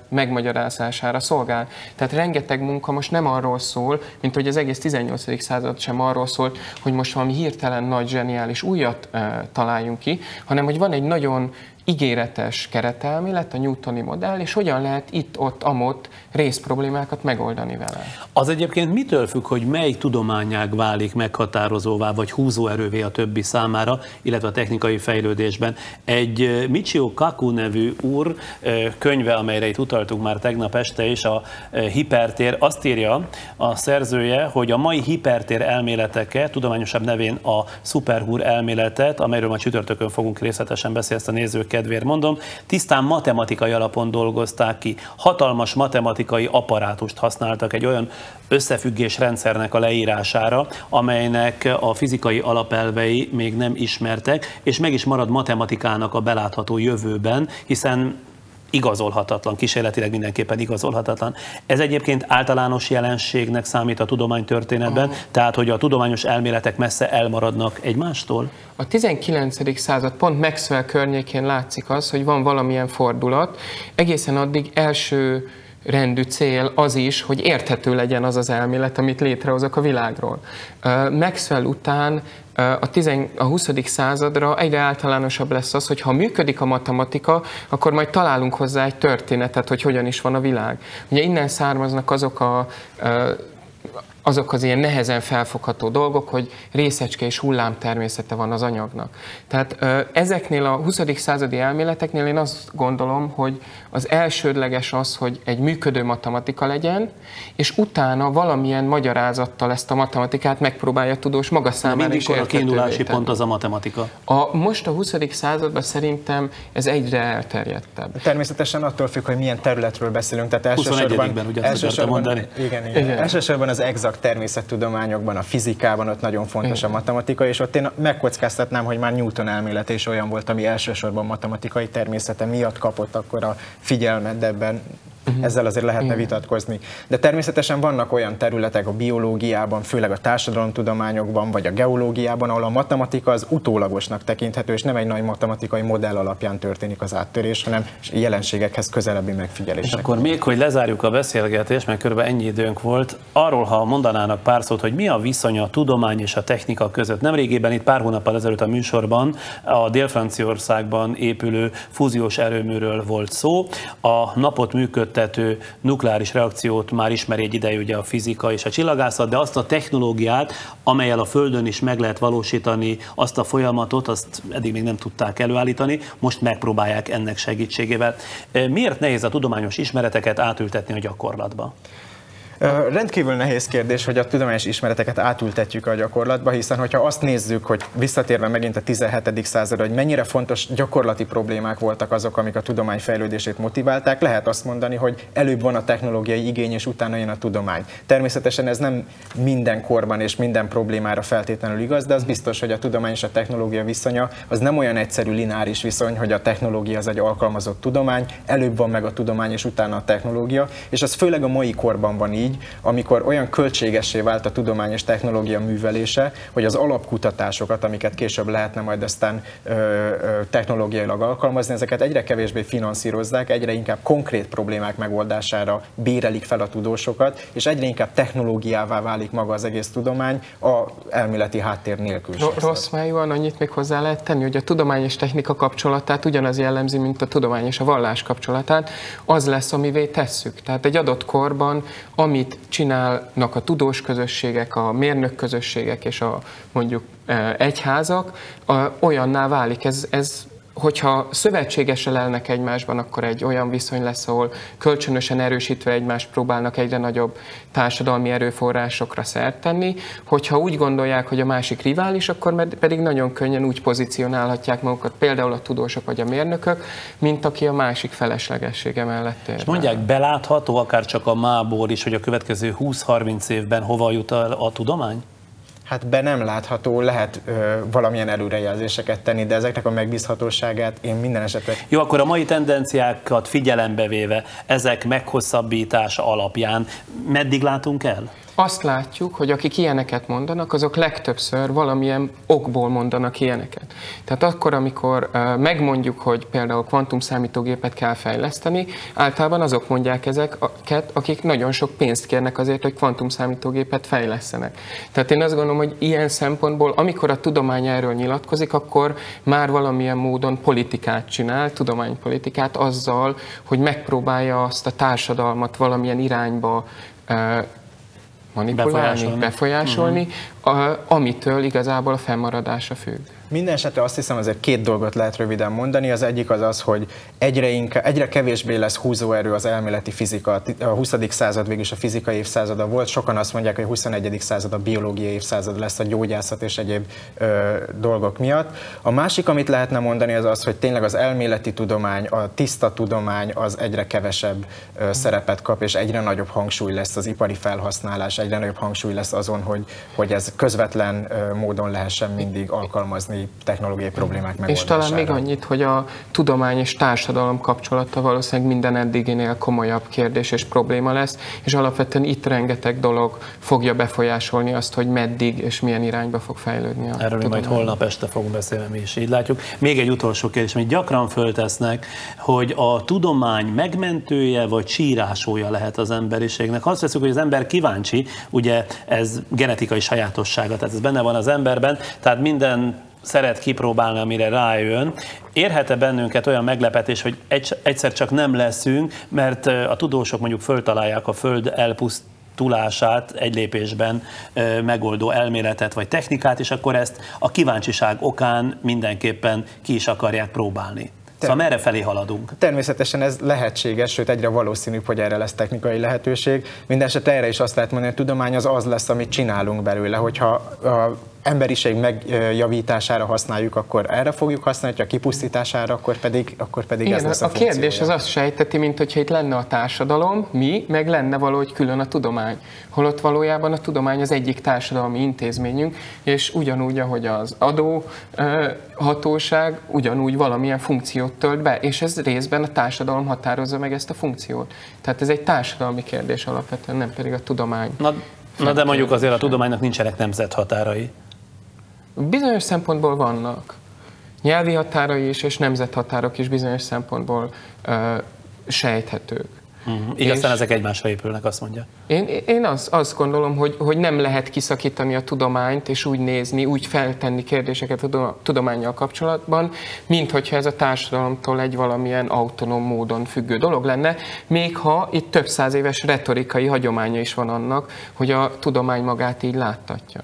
megmagyarázására szolgál. Tehát rengeteg munka most nem arról szól, mint hogy az egész 18. század sem arról szólt, hogy most valami hirtelen nagy, zseniális újat találjunk ki, hanem hogy van egy nagyon ígéretes keretelmélet, a Newtoni modell, és hogyan lehet itt-ott, amott részproblémákat megoldani vele. Az egyébként mitől függ, hogy mely tudományág válik meghatározóvá, vagy húzóerővé a többi számára, illetve a technikai fejlődésben? Egy Michio Kaku nevű úr könyve, amelyre itt utaltunk már tegnap este is, a hipertér, azt írja a szerzője, hogy a mai hipertér elméleteket, tudományosabb nevén a szuperhúr elméletet, amelyről ma csütörtökön fogunk részletesen beszélni, ezt a nézők kedvéért mondom, tisztán matematikai alapon dolgozták ki. Hatalmas matematikai apparátust használtak egy olyan összefüggés rendszernek a leírására, amelynek a fizikai alapelvei még nem ismertek, és meg is marad matematikának a belátható jövőben, hiszen igazolhatatlan, kísérletileg mindenképpen igazolhatatlan. Ez egyébként általános jelenségnek számít a tudománytörténetben, Aha. tehát hogy a tudományos elméletek messze elmaradnak egymástól? A 19. század pont Maxwell környékén látszik az, hogy van valamilyen fordulat. Egészen addig első rendű cél az is, hogy érthető legyen az az elmélet, amit létrehozok a világról. Maxwell után a, tizen, a 20. századra egyre általánosabb lesz az, hogy ha működik a matematika, akkor majd találunk hozzá egy történetet, hogy hogyan is van a világ. Ugye innen származnak azok a azok az ilyen nehezen felfogható dolgok, hogy részecske és hullám természete van az anyagnak. Tehát ezeknél a 20. századi elméleteknél én azt gondolom, hogy az elsődleges az, hogy egy működő matematika legyen, és utána valamilyen magyarázattal ezt a matematikát megpróbálja a tudós maga számára is a kiindulási pont az a matematika? A, most a 20. században szerintem ez egyre elterjedtebb. Természetesen attól függ, hogy milyen területről beszélünk. Tehát elsősorban, ugye elsősorban, mondani? Igen, igen. igen. Elsősorban az exakt természettudományokban, a fizikában ott nagyon fontos a matematika, és ott én megkockáztatnám, hogy már Newton elmélete is olyan volt, ami elsősorban matematikai természete miatt kapott akkor a figyelmet, de ebben Uh-huh. Ezzel azért lehetne uh-huh. vitatkozni. De természetesen vannak olyan területek a biológiában, főleg a társadalomtudományokban, vagy a geológiában, ahol a matematika az utólagosnak tekinthető, és nem egy nagy matematikai modell alapján történik az áttörés, hanem jelenségekhez közelebbi megfigyelés. És akkor még, hogy lezárjuk a beszélgetést, mert körülbelül ennyi időnk volt, arról, ha mondanának pár szót, hogy mi a viszony a tudomány és a technika között. Nemrégében itt pár hónappal ezelőtt a műsorban a Dél-Franciaországban épülő fúziós erőműről volt szó. A napot működt működtető nukleáris reakciót már ismeri egy ideje ugye a fizika és a csillagászat, de azt a technológiát, amelyel a Földön is meg lehet valósítani azt a folyamatot, azt eddig még nem tudták előállítani, most megpróbálják ennek segítségével. Miért nehéz a tudományos ismereteket átültetni a gyakorlatba? Rendkívül nehéz kérdés, hogy a tudományos ismereteket átültetjük a gyakorlatba, hiszen hogyha azt nézzük, hogy visszatérve megint a 17. századra, hogy mennyire fontos gyakorlati problémák voltak azok, amik a tudomány fejlődését motiválták, lehet azt mondani, hogy előbb van a technológiai igény, és utána jön a tudomány. Természetesen ez nem minden korban és minden problémára feltétlenül igaz, de az biztos, hogy a tudomány és a technológia viszonya az nem olyan egyszerű lineáris viszony, hogy a technológia az egy alkalmazott tudomány, előbb van meg a tudomány, és utána a technológia, és az főleg a mai korban van így, így, amikor olyan költségessé vált a tudományos technológia művelése, hogy az alapkutatásokat, amiket később lehetne majd aztán ö, ö, technológiailag alkalmazni, ezeket egyre kevésbé finanszírozzák, egyre inkább konkrét problémák megoldására bérelik fel a tudósokat, és egyre inkább technológiává válik maga az egész tudomány a elméleti háttér nélkül. Rossz májúan annyit még hozzá lehet tenni, hogy a tudomány és technika kapcsolatát ugyanaz jellemzi, mint a tudomány és a vallás kapcsolatát, az lesz, amivé tesszük. Tehát egy adott korban, ami amit csinálnak a tudós közösségek, a mérnök közösségek és a mondjuk e, egyházak, olyanná válik. Ez, ez hogyha szövetségesen lelnek egymásban, akkor egy olyan viszony lesz, ahol kölcsönösen erősítve egymást próbálnak egyre nagyobb társadalmi erőforrásokra szert tenni. Hogyha úgy gondolják, hogy a másik rivális, akkor pedig nagyon könnyen úgy pozícionálhatják magukat, például a tudósok vagy a mérnökök, mint aki a másik feleslegessége mellett ér. És mondják, belátható akár csak a mából is, hogy a következő 20-30 évben hova jut a, a tudomány? Hát be nem látható, lehet ö, valamilyen előrejelzéseket tenni, de ezeknek a megbízhatóságát én minden esetre Jó, akkor a mai tendenciákat figyelembe véve, ezek meghosszabbítása alapján meddig látunk el? Azt látjuk, hogy akik ilyeneket mondanak, azok legtöbbször valamilyen okból mondanak ilyeneket. Tehát akkor, amikor megmondjuk, hogy például kvantumszámítógépet kell fejleszteni, általában azok mondják ezeket, akik nagyon sok pénzt kérnek azért, hogy kvantumszámítógépet fejlesztenek. Tehát én azt gondolom, hogy ilyen szempontból, amikor a tudomány erről nyilatkozik, akkor már valamilyen módon politikát csinál, tudománypolitikát azzal, hogy megpróbálja azt a társadalmat valamilyen irányba manipulálni, befolyásolni, befolyásolni uh-huh. a, amitől igazából a fennmaradása függ. Minden esetre azt hiszem azért két dolgot lehet röviden mondani. Az egyik az az, hogy egyre, inkább, egyre kevésbé lesz húzóerő az elméleti fizika. A 20. század végül a fizikai évszázada volt. Sokan azt mondják, hogy a 21. század a biológiai évszázad lesz a gyógyászat és egyéb ö, dolgok miatt. A másik, amit lehetne mondani, az az, hogy tényleg az elméleti tudomány, a tiszta tudomány az egyre kevesebb ö, szerepet kap, és egyre nagyobb hangsúly lesz az ipari felhasználás, egyre nagyobb hangsúly lesz azon, hogy, hogy ez közvetlen ö, módon lehessen mindig alkalmazni mostani technológiai problémák megoldására. És talán még annyit, hogy a tudomány és társadalom kapcsolata valószínűleg minden eddiginél komolyabb kérdés és probléma lesz, és alapvetően itt rengeteg dolog fogja befolyásolni azt, hogy meddig és milyen irányba fog fejlődni a Erről tudomány. majd holnap este fogunk beszélni, mi is így látjuk. Még egy utolsó kérdés, amit gyakran föltesznek, hogy a tudomány megmentője vagy csírásója lehet az emberiségnek. Azt veszük, hogy az ember kíváncsi, ugye ez genetikai sajátossága, tehát ez benne van az emberben, tehát minden szeret kipróbálni, amire rájön. Érhet-e bennünket olyan meglepetés, hogy egyszer csak nem leszünk, mert a tudósok mondjuk föltalálják a Föld elpuszt tulását egy lépésben megoldó elméletet vagy technikát, és akkor ezt a kíváncsiság okán mindenképpen ki is akarják próbálni. Szóval merre felé haladunk? Természetesen ez lehetséges, sőt egyre valószínűbb, hogy erre lesz technikai lehetőség. Mindenesetre erre is azt lehet mondani, hogy a tudomány az az lesz, amit csinálunk belőle. Hogyha a emberiség megjavítására használjuk, akkor erre fogjuk használni, ha kipusztítására, akkor pedig, akkor pedig Igen, ez lesz a, a kérdés az azt sejteti, mint hogyha itt lenne a társadalom, mi, meg lenne valahogy külön a tudomány. Holott valójában a tudomány az egyik társadalmi intézményünk, és ugyanúgy, ahogy az adó hatóság, ugyanúgy valamilyen funkciót tölt be, és ez részben a társadalom határozza meg ezt a funkciót. Tehát ez egy társadalmi kérdés alapvetően, nem pedig a tudomány. Na, na de mondjuk azért a tudománynak nincsenek nemzethatárai. Bizonyos szempontból vannak. Nyelvi határai is, és nemzethatárok is bizonyos szempontból uh, sejthetők. Uh-huh. Így aztán ezek egymásra épülnek, azt mondja. Én, én azt, azt gondolom, hogy, hogy nem lehet kiszakítani a tudományt, és úgy nézni, úgy feltenni kérdéseket a tudományjal kapcsolatban, mint hogyha ez a társadalomtól egy valamilyen autonóm módon függő dolog lenne, még ha itt több száz éves retorikai hagyománya is van annak, hogy a tudomány magát így láttatja.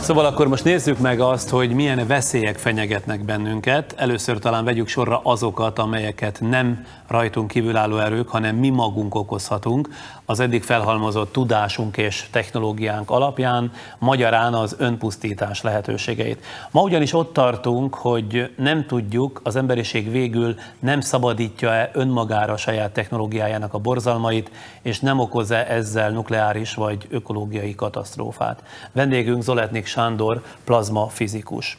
Szóval akkor most nézzük meg azt, hogy milyen veszélyek fenyegetnek bennünket. Először talán vegyük sorra azokat, amelyeket nem rajtunk kívülálló erők, hanem mi magunk okozhatunk az eddig felhalmozott tudásunk és technológiánk alapján, magyarán az önpusztítás lehetőségeit. Ma ugyanis ott tartunk, hogy nem tudjuk, az emberiség végül nem szabadítja-e önmagára a saját technológiájának a borzalmait, és nem okoz-e ezzel nukleáris vagy ökológiai katasztrófát. Vendégünk Zoletnik Sándor, plazmafizikus.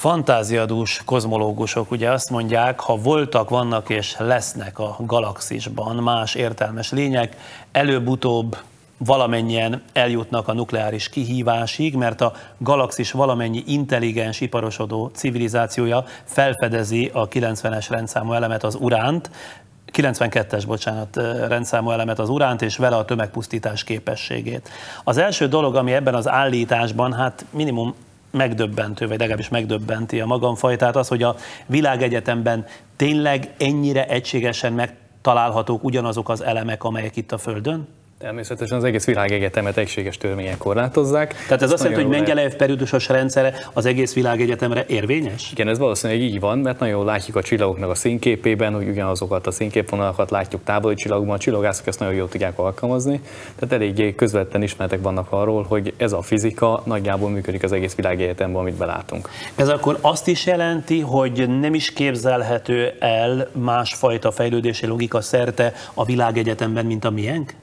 Fantáziadús kozmológusok ugye azt mondják, ha voltak, vannak és lesznek a galaxisban más értelmes lények, előbb-utóbb valamennyien eljutnak a nukleáris kihívásig, mert a galaxis valamennyi intelligens, iparosodó civilizációja felfedezi a 90-es rendszámú elemet, az uránt, 92-es, bocsánat, rendszámú elemet, az uránt, és vele a tömegpusztítás képességét. Az első dolog, ami ebben az állításban, hát minimum megdöbbentő, vagy legalábbis megdöbbenti a magamfajtát, az, hogy a világegyetemben tényleg ennyire egységesen megtalálhatók ugyanazok az elemek, amelyek itt a Földön? Természetesen az egész világegyetemet egységes törvények korlátozzák. Tehát ez azt jelenti, hogy Mengelejev periódusos rendszere az egész világegyetemre érvényes? Igen, ez valószínűleg így van, mert nagyon jól látjuk a csillagoknak a színképében, hogy ugyanazokat a színképvonalakat látjuk távoli csillagokban, a csillagászok ezt nagyon jól tudják alkalmazni. Tehát eléggé közvetlen ismeretek vannak arról, hogy ez a fizika nagyjából működik az egész világegyetemben, amit belátunk. Ez akkor azt is jelenti, hogy nem is képzelhető el másfajta fejlődési logika szerte a világegyetemben, mint a miénk?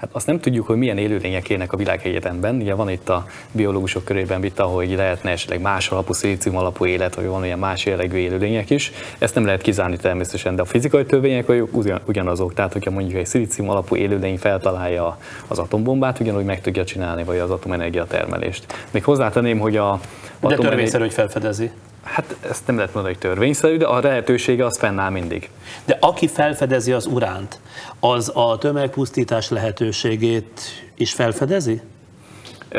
Hát azt nem tudjuk, hogy milyen élőlények élnek a világegyetemben. Ugye van itt a biológusok körében vita, hogy lehetne esetleg más alapú, szilícium alapú élet, vagy van olyan más jellegű élőlények is. Ezt nem lehet kizárni természetesen, de a fizikai törvények ugyan, ugyanazok. Tehát, hogyha mondjuk egy szilícium alapú élőlény feltalálja az atombombát, ugyanúgy meg tudja csinálni, vagy az atomenergia termelést. Még hozzátenném, hogy a De törvényszerű, hogy felfedezi. Hát ezt nem lehet mondani, hogy törvényszerű, de a lehetősége az fennáll mindig. De aki felfedezi az uránt, az a tömegpusztítás lehetőségét is felfedezi?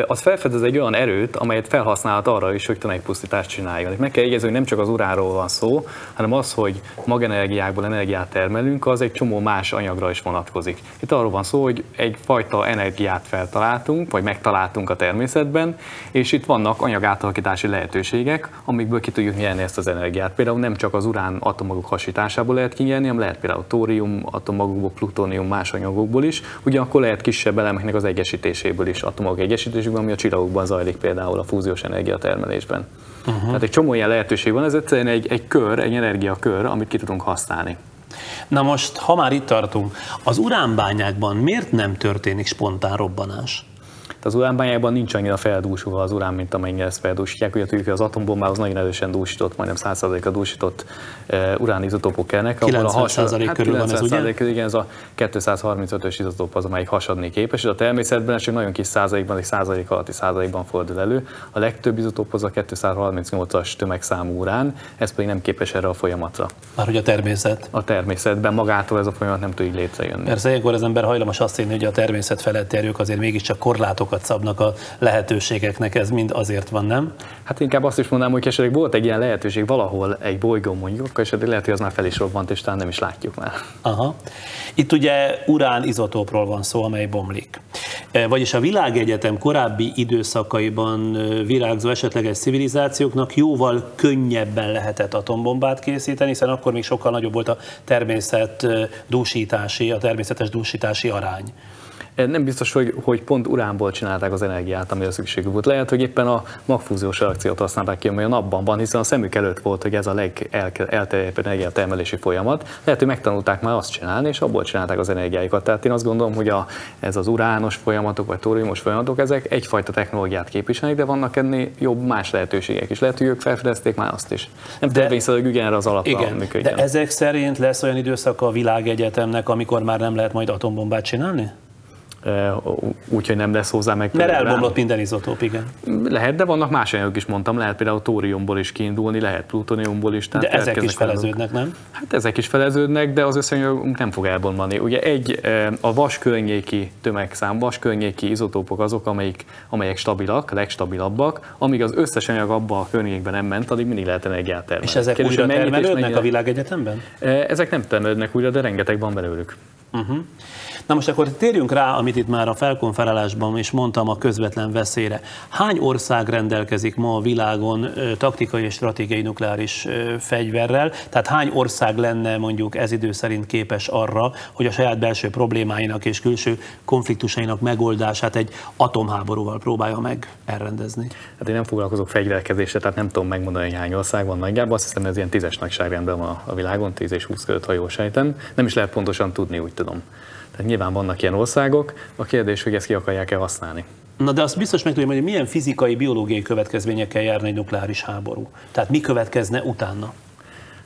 Az felfedez egy olyan erőt, amelyet felhasználhat arra is, hogy tömegpusztítást csináljon. Meg kell jegyezni, hogy nem csak az uráról van szó, hanem az, hogy magenergiákból energiát termelünk, az egy csomó más anyagra is vonatkozik. Itt arról van szó, hogy egyfajta energiát feltaláltunk, vagy megtaláltunk a természetben, és itt vannak anyagátalakítási lehetőségek, amikből ki tudjuk nyerni ezt az energiát. Például nem csak az urán atommagok hasításából lehet kinyerni, hanem lehet például tórium atommagokból, plutónium más anyagokból is, ugyanakkor lehet kisebb elemeknek az egyesítéséből is, atomok egyesítéséből lehetőségben, ami a csillagokban zajlik például a fúziós energiatermelésben. Uh-huh. Tehát egy csomó ilyen lehetőség van, ez egyszerűen egy, egy kör, egy energiakör, amit ki tudunk használni. Na most, ha már itt tartunk, az uránbányákban miért nem történik spontán robbanás? Az uránbányában nincs annyira feldúsulva az urán, mint amennyire ezt feldúsítják. Ugye tudjuk, hogy az atombombához nagyon erősen dúsított, majdnem 100%-a dúsított uh, uránizotopok kellnek. 90% hát körül van ez, ugye? Igen, ez a 235-ös izotop az, amelyik hasadni képes, és a természetben csak nagyon kis százalékban, egy százalék alatti százalékban fordul elő. A legtöbb izotop az a 238-as tömegszámú urán, ez pedig nem képes erre a folyamatra. Már hogy a természet? A természetben magától ez a folyamat nem tud így létrejönni. Persze, ilyenkor az ember hajlamos azt hinni, hogy a természet feletti erők azért mégiscsak korlátok határokat szabnak a lehetőségeknek, ez mind azért van, nem? Hát inkább azt is mondanám, hogy esetleg volt egy ilyen lehetőség valahol egy bolygón mondjuk, akkor esetleg lehet, hogy az már fel is robbant, és talán nem is látjuk már. Aha. Itt ugye urán izotópról van szó, amely bomlik. E, vagyis a világegyetem korábbi időszakaiban e, virágzó esetleges civilizációknak jóval könnyebben lehetett atombombát készíteni, hiszen akkor még sokkal nagyobb volt a természet e, dúsítási, a természetes dúsítási arány. Nem biztos, hogy, hogy pont uránból csinálták az energiát, amire szükségük volt. Lehet, hogy éppen a magfúziós reakciót használták ki, amely a napban van, hiszen a szemük előtt volt, hogy ez a legelterjedtebb energiatermelési folyamat. Lehet, hogy megtanulták már azt csinálni, és abból csinálták az energiáikat. Tehát én azt gondolom, hogy a, ez az urános folyamatok, vagy tóriumos folyamatok, ezek egyfajta technológiát képviselnek, de vannak ennél jobb más lehetőségek is. Lehet, hogy ők felfedezték már azt is. Nem természetesen, hogy ugyanerre az alapra igen, működjön. De ezek szerint lesz olyan időszak a világegyetemnek, amikor már nem lehet majd atombombát csinálni? Úgyhogy nem lesz hozzá meg. Mert elbomlott minden izotóp, igen. Lehet, de vannak más anyagok is mondtam, lehet például tóriumból is kiindulni, lehet plutoniumból is. Tehát de ezek is feleződnek, nem? Hát ezek is feleződnek, de az összeanyag nem fog elbomlani. Ugye egy, a vas környéki tömegszám, vas környéki izotópok azok, amelyik, amelyek stabilak, legstabilabbak, amíg az összes anyag abban a környékben nem ment, addig mindig lehet energiát termelni. És ezek Kérdés, újra termelődnek a világegyetemben? Ezek nem termelődnek újra, de rengeteg van belőlük. Uh-huh. Na most akkor térjünk rá, amit itt már a felkonferálásban is mondtam, a közvetlen veszélyre. Hány ország rendelkezik ma a világon taktikai és stratégiai nukleáris fegyverrel? Tehát hány ország lenne mondjuk ez idő szerint képes arra, hogy a saját belső problémáinak és külső konfliktusainak megoldását egy atomháborúval próbálja meg elrendezni? Hát én nem foglalkozok fegyverkezésre, tehát nem tudom megmondani, hogy hány ország van nagyjából. Azt hiszem, ez ilyen tízes nagyságrendben van a világon, 10 és 20 között, ha jól sejtem. Nem is lehet pontosan tudni, úgy tudom. Tehát nyilván vannak ilyen országok, a kérdés, hogy ezt ki akarják-e használni. Na de azt biztos meg tudjuk, hogy milyen fizikai, biológiai következményekkel járna egy nukleáris háború. Tehát mi következne utána?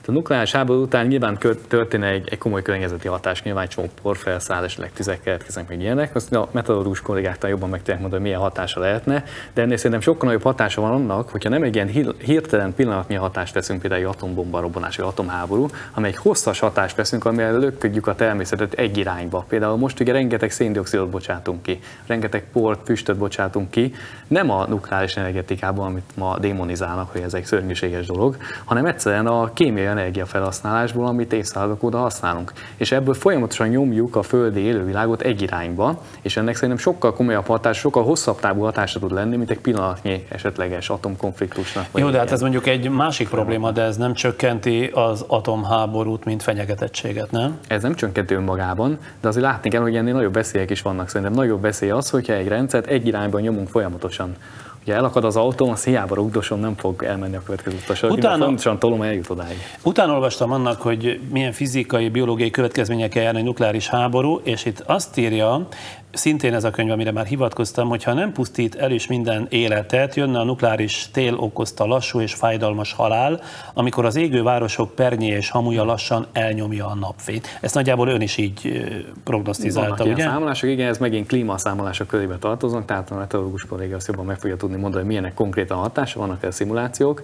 A nukleáris háború után nyilván történne egy, egy komoly környezeti hatás, nyilván csomó porfelszáll, esetleg tüzek keletkeznek, meg ilyenek. Azt a metodológus kollégáktól jobban meg tudják mondani, hogy milyen hatása lehetne, de ennél szerintem sokkal nagyobb hatása van annak, hogyha nem egy ilyen hirtelen pillanatnyi hatást veszünk, például egy atombomba robbanás vagy atomháború, hanem egy hosszas hatást veszünk, amivel löködjük a természetet egy irányba. Például most ugye rengeteg széndiokszidot bocsátunk ki, rengeteg port, füstöt bocsátunk ki, nem a nukleáris energetikában, amit ma démonizálnak, hogy ez egy szörnyűséges dolog, hanem egyszerűen a kémiai energiafelhasználásból, amit évszázadok óta használunk. És ebből folyamatosan nyomjuk a földi élővilágot egy irányba, és ennek szerintem sokkal komolyabb hatás, sokkal hosszabb távú hatása tud lenni, mint egy pillanatnyi esetleges atomkonfliktusnak. Jó, de hát ez mondjuk egy másik probléma, de ez nem csökkenti az atomháborút, mint fenyegetettséget, nem? Ez nem csökkentő önmagában, de azért látni kell, hogy ennél nagyobb veszélyek is vannak. Szerintem nagyobb veszély az, hogyha egy rendszert egy irányba nyomunk folyamatosan. Ugye elakad az autóm, az hiába rugdosom, nem fog elmenni a következő utasra. Utána-. Fontosan tolom, eljut odáig. Utána olvastam annak, hogy milyen fizikai, biológiai következményekkel jár egy nukleáris háború, és itt azt írja, szintén ez a könyv, amire már hivatkoztam, hogy ha nem pusztít el is minden életet, jönne a nukleáris tél okozta lassú és fájdalmas halál, amikor az égő városok pernyé és hamuja lassan elnyomja a napfényt. Ezt nagyjából ön is így prognosztizálta, Vannak ilyen ugye? számolások, igen, ez megint klímaszámolások körébe tartoznak, tehát a meteorológus kolléga azt jobban meg fogja tudni mondani, hogy milyenek konkrétan hatása, vannak el szimulációk.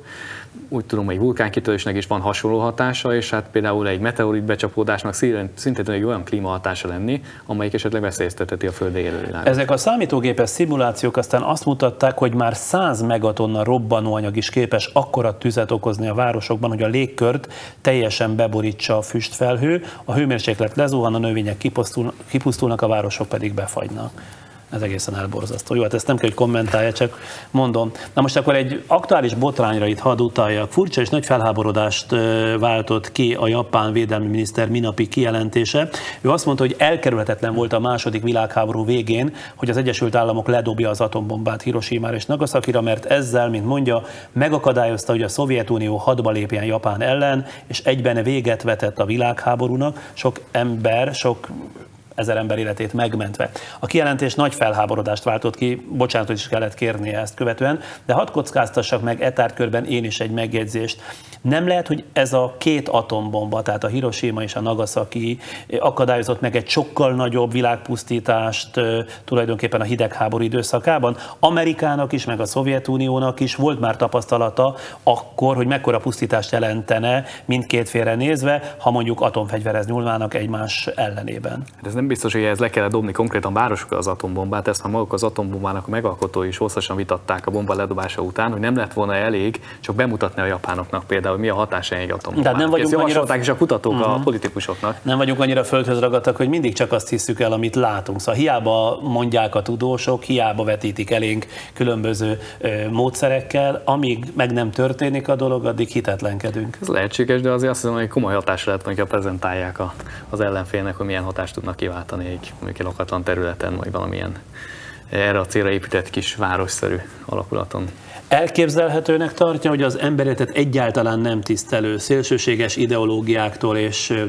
Úgy tudom, hogy vulkánkitörésnek is van hasonló hatása, és hát például egy meteorit becsapódásnak szintén egy olyan klímahatása lenni, amelyik esetleg veszélyeztetheti a Föld élővilágot. Ezek a számítógépes szimulációk aztán azt mutatták, hogy már 100 megatonna robbanóanyag is képes akkora tüzet okozni a városokban, hogy a légkört teljesen beborítsa a füstfelhő, a hőmérséklet lezuhan, a növények kipusztul, kipusztulnak, a városok pedig befagynak. Ez egészen elborzasztó. Jó, hát ezt nem kell, hogy kommentálja, csak mondom. Na most akkor egy aktuális botrányra itt hadd utaljak. Furcsa és nagy felháborodást váltott ki a japán védelmi miniszter minapi kijelentése. Ő azt mondta, hogy elkerülhetetlen volt a második világháború végén, hogy az Egyesült Államok ledobja az atombombát Hiroshima és Nagasakira, mert ezzel, mint mondja, megakadályozta, hogy a Szovjetunió hadba lépjen Japán ellen, és egyben véget vetett a világháborúnak. Sok ember, sok ezer ember életét megmentve. A kijelentés nagy felháborodást váltott ki, bocsánatot is kellett kérnie ezt követően, de hadd kockáztassak meg etárkörben én is egy megjegyzést. Nem lehet, hogy ez a két atombomba, tehát a Hiroshima és a Nagasaki akadályozott meg egy sokkal nagyobb világpusztítást tulajdonképpen a hidegháború időszakában. Amerikának is, meg a Szovjetuniónak is volt már tapasztalata akkor, hogy mekkora pusztítást jelentene mindkét félre nézve, ha mondjuk atomfegyverez nyúlnának egymás ellenében. Hát ez nem biztos, hogy ez le kellett dobni konkrétan városokra az atombombát, ezt már maguk az atombombának a megalkotói is hosszasan vitatták a bomba ledobása után, hogy nem lett volna elég csak bemutatni a japánoknak például, mi a hatása egy atombombának. Tehát nem vagyunk Ezt annyira- is a kutatók uh-huh. a politikusoknak. Nem vagyunk annyira földhöz ragadtak, hogy mindig csak azt hiszük el, amit látunk. Szóval hiába mondják a tudósok, hiába vetítik elénk különböző módszerekkel, amíg meg nem történik a dolog, addig hitetlenkedünk. Ez lehetséges, de azért azt hiszem, hogy komoly hatásra lehet, hogyha prezentálják a, az ellenfélnek, hogy milyen hatást tudnak kiváltani egy, mondjuk lakatlan területen, vagy valamilyen erre a célra épített kis városszerű alakulaton. Elképzelhetőnek tartja, hogy az emberetet egyáltalán nem tisztelő szélsőséges ideológiáktól és ö,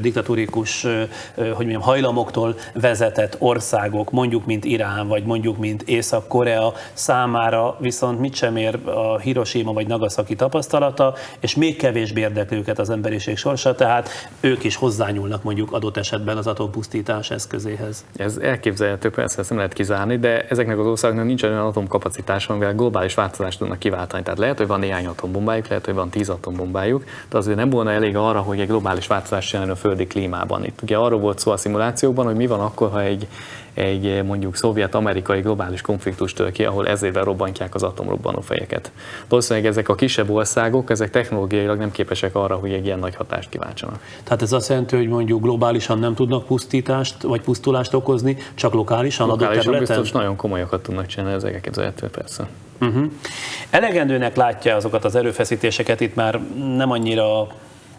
hogy mondjam, hajlamoktól vezetett országok, mondjuk mint Irán, vagy mondjuk mint Észak-Korea számára viszont mit sem ér a Hiroshima vagy Nagasaki tapasztalata, és még kevésbé érdekli őket az emberiség sorsa, tehát ők is hozzányúlnak mondjuk adott esetben az atompusztítás eszközéhez. Ez elképzelhető, persze ezt nem lehet kizárni, de ezeknek az országoknak nincs olyan atomkapacitása, amivel globális változást tudnak kiváltani. Tehát lehet, hogy van néhány atombombájuk, lehet, hogy van tíz atombombájuk, de azért nem volna elég arra, hogy egy globális változást csinálni a földi klímában. Itt ugye arról volt szó a szimulációkban, hogy mi van akkor, ha egy, egy mondjuk szovjet-amerikai globális konfliktus tör ki, ahol ezével robbantják az atomrobbanó fejeket. Valószínűleg ezek a kisebb országok, ezek technológiailag nem képesek arra, hogy egy ilyen nagy hatást kiváltsanak. Tehát ez azt jelenti, hogy mondjuk globálisan nem tudnak pusztítást vagy pusztulást okozni, csak lokálisan, adott Lokálisan területen? biztos nagyon komolyakat tudnak csinálni, ezek elképzelhető persze. Uh-huh. Elegendőnek látja azokat az erőfeszítéseket, itt már nem annyira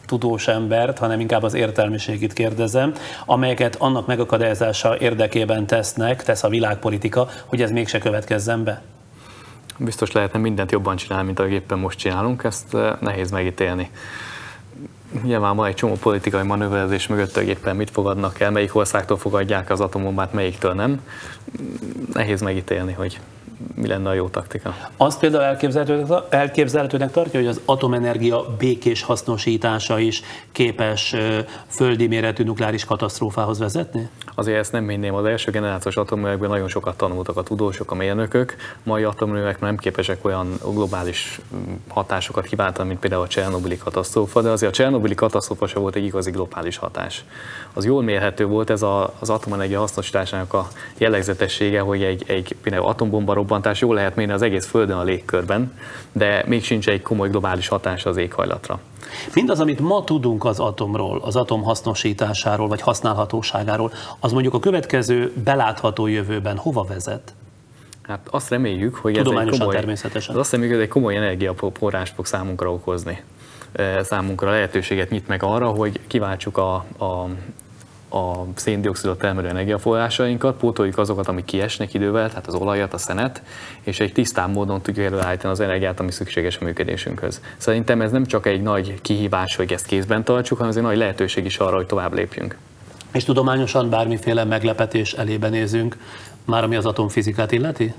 tudós embert, hanem inkább az értelmiségét kérdezem, amelyeket annak megakadályozása érdekében tesznek, tesz a világpolitika, hogy ez mégse következzen be? Biztos lehetne mindent jobban csinálni, mint ahogy éppen most csinálunk, ezt eh, nehéz megítélni. Nyilván van egy csomó politikai manőverezés mögött, hogy éppen mit fogadnak el, melyik országtól fogadják az atombombát, melyiktől nem. Nehéz megítélni, hogy mi lenne a jó taktika. Azt például elképzelhetőnek, elképzelhetőnek tartja, hogy az atomenergia békés hasznosítása is képes földi méretű nukleáris katasztrófához vezetni? Azért ezt nem minném, az első generációs atomművekben nagyon sokat tanultak a tudósok, a mérnökök. Mai atomművek nem képesek olyan globális mm, hatásokat kiváltani, mint például a Csernobili katasztrófa, de azért a Csernobili katasztrófa sem volt egy igazi globális hatás. Az jól mérhető volt ez a, az atomenergia hasznosításának a jellegzetessége, hogy egy, egy például atombomba robban felrobbantás jól lehet mérni az egész Földön a légkörben, de még sincs egy komoly globális hatás az éghajlatra. Mindaz, amit ma tudunk az atomról, az atom hasznosításáról vagy használhatóságáról, az mondjuk a következő belátható jövőben hova vezet? Hát azt reméljük, hogy ez egy komoly, természetesen. Azt reméljük, hogy ez egy komoly energiaforrás fog számunkra okozni. Számunkra lehetőséget nyit meg arra, hogy kiváltsuk a, a a széndiokszidot termelő energiaforrásainkat, pótoljuk azokat, amik kiesnek idővel, tehát az olajat, a szenet, és egy tisztán módon tudjuk előállítani az energiát, ami szükséges a működésünkhöz. Szerintem ez nem csak egy nagy kihívás, hogy ezt kézben tartsuk, hanem ez egy nagy lehetőség is arra, hogy tovább lépjünk. És tudományosan bármiféle meglepetés elébe nézünk, már ami az atomfizikát illeti?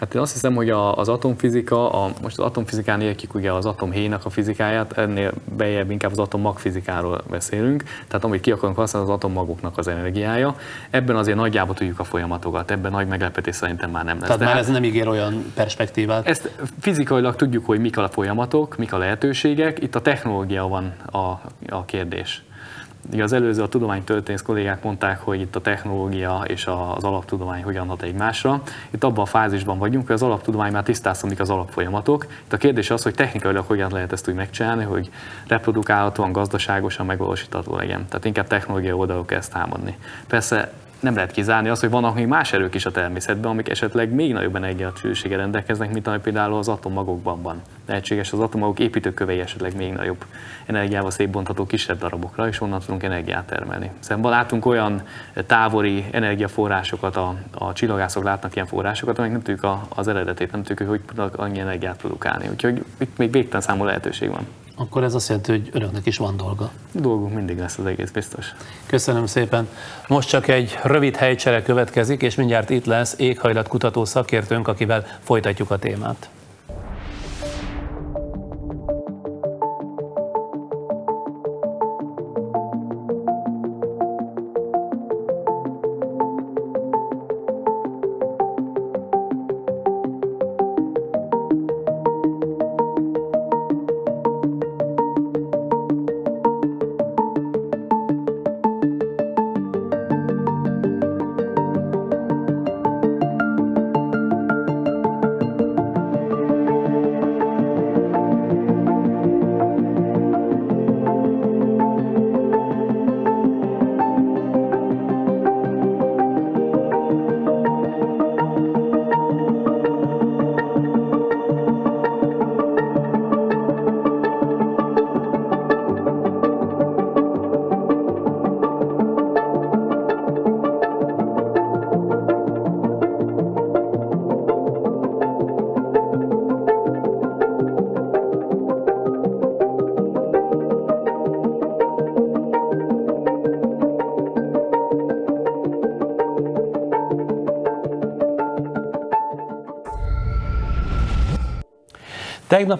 Hát én azt hiszem, hogy a, az atomfizika, a, most az atomfizikán értjük ugye az atomhéjnak a fizikáját, ennél bejebb inkább az atommagfizikáról beszélünk, tehát amit ki akarunk használni, az atommagoknak az energiája. Ebben azért nagyjából tudjuk a folyamatokat, ebben nagy meglepetés szerintem már nem lesz. Tehát De már hát ez nem ígér olyan perspektívát. ezt fizikailag tudjuk, hogy mik a folyamatok, mik a lehetőségek, itt a technológia van a, a kérdés. Ugye az előző a tudománytörténész kollégák mondták, hogy itt a technológia és az alaptudomány hogyan hat egymásra. Itt abban a fázisban vagyunk, hogy az alaptudomány már tisztázta, mik az alapfolyamatok. Itt a kérdés az, hogy technikailag hogyan lehet ezt úgy megcsinálni, hogy reprodukálhatóan, gazdaságosan megvalósítható legyen. Tehát inkább technológia oldalról kell ezt támadni. Persze nem lehet kizárni azt, hogy vannak még más erők is a természetben, amik esetleg még nagyobb energiatűrűséggel rendelkeznek, mint ami például az atommagokban van. Lehetséges az atommagok építőkövei esetleg még nagyobb energiával szétbontható kisebb darabokra, és onnan tudunk energiát termelni. Szemben látunk olyan távoli energiaforrásokat, a, a csillagászok látnak ilyen forrásokat, amik nem tudjuk a, az eredetét, nem tudjuk, hogy hogy tudnak annyi energiát produkálni. Úgyhogy itt még végtelen számú lehetőség van. Akkor ez azt jelenti, hogy önöknek is van dolga. Dolgunk mindig lesz az egész biztos. Köszönöm szépen. Most csak egy rövid helycsere következik, és mindjárt itt lesz éghajlatkutató szakértőnk, akivel folytatjuk a témát.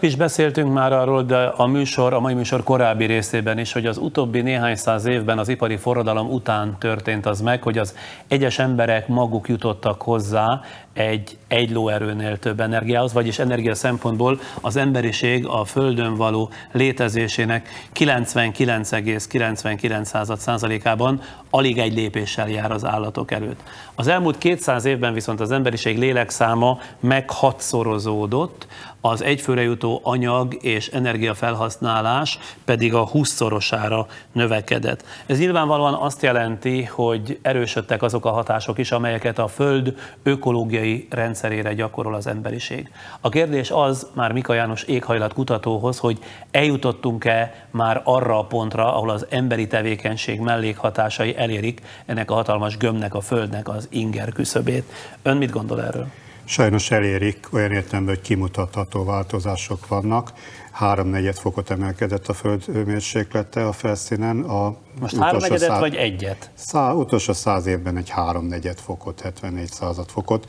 Tegnap is beszéltünk már arról, de a műsor, a mai műsor korábbi részében is, hogy az utóbbi néhány száz évben az ipari forradalom után történt az meg, hogy az egyes emberek maguk jutottak hozzá egy egy lóerőnél több energiához, vagyis energia szempontból az emberiség a Földön való létezésének 99,99%-ában alig egy lépéssel jár az állatok előtt. Az elmúlt 200 évben viszont az emberiség lélekszáma meg hatszorozódott, az egyfőre jutó anyag és energiafelhasználás pedig a 20-szorosára növekedett. Ez nyilvánvalóan azt jelenti, hogy erősödtek azok a hatások is, amelyeket a Föld ökológiai rendszerére gyakorol az emberiség. A kérdés az, már Mika János éghajlat kutatóhoz, hogy eljutottunk-e már arra a pontra, ahol az emberi tevékenység mellékhatásai elérik ennek a hatalmas gömbnek, a Földnek az inger küszöbét. Ön mit gondol erről? Sajnos elérik, olyan értelemben, hogy kimutatható változások vannak. Háromnegyed fokot emelkedett a föld hőmérséklete a felszínen. A Most háromnegyedet szá- vagy egyet? Szá, utolsó száz évben egy háromnegyed fokot, 74 század fokot.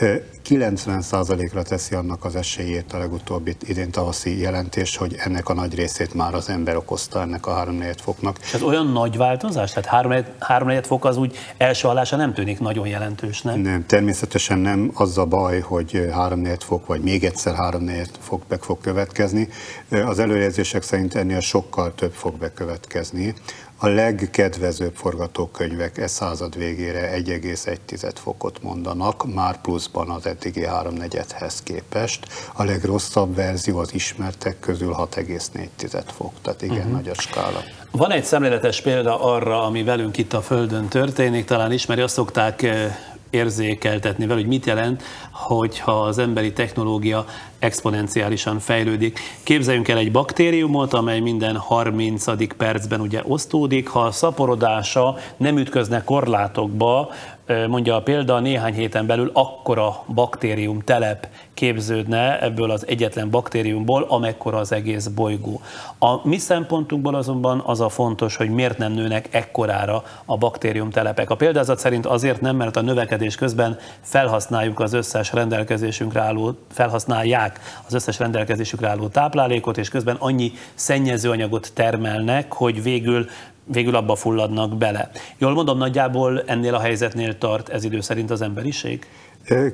Ö, 90 százalékra teszi annak az esélyét a legutóbbi idén tavaszi jelentés, hogy ennek a nagy részét már az ember okozta ennek a háromnegyed foknak. És ez olyan nagy változás? Tehát háromnegyed, háromnegyed fok az úgy első hallása nem tűnik nagyon jelentősnek. Nem, természetesen nem az a baj, hogy 3 fok, vagy még egyszer 3 fok be fog következni. Az előrejelzések szerint ennél sokkal több fog bekövetkezni. A legkedvezőbb forgatókönyvek e század végére 1,1 fokot mondanak, már pluszban az eddigi 3 hez képest. A legrosszabb verzió az ismertek közül 6,4 fok, tehát igen uh-huh. nagy a skála. Van egy szemléletes példa arra, ami velünk itt a Földön történik, talán ismeri, azt szokták eh, érzékeltetni vele, hogy mit jelent, hogyha az emberi technológia exponenciálisan fejlődik. Képzeljünk el egy baktériumot, amely minden 30. percben ugye osztódik, ha a szaporodása nem ütközne korlátokba, mondja a példa, néhány héten belül akkora baktérium telep képződne ebből az egyetlen baktériumból, amekkora az egész bolygó. A mi szempontunkból azonban az a fontos, hogy miért nem nőnek ekkorára a baktérium telepek. A példázat szerint azért nem, mert a növekedés közben felhasználjuk az összes rendelkezésünkre álló, felhasználják az összes rendelkezésükre álló táplálékot, és közben annyi szennyezőanyagot termelnek, hogy végül végül abba fulladnak bele. Jól mondom, nagyjából ennél a helyzetnél tart ez idő szerint az emberiség?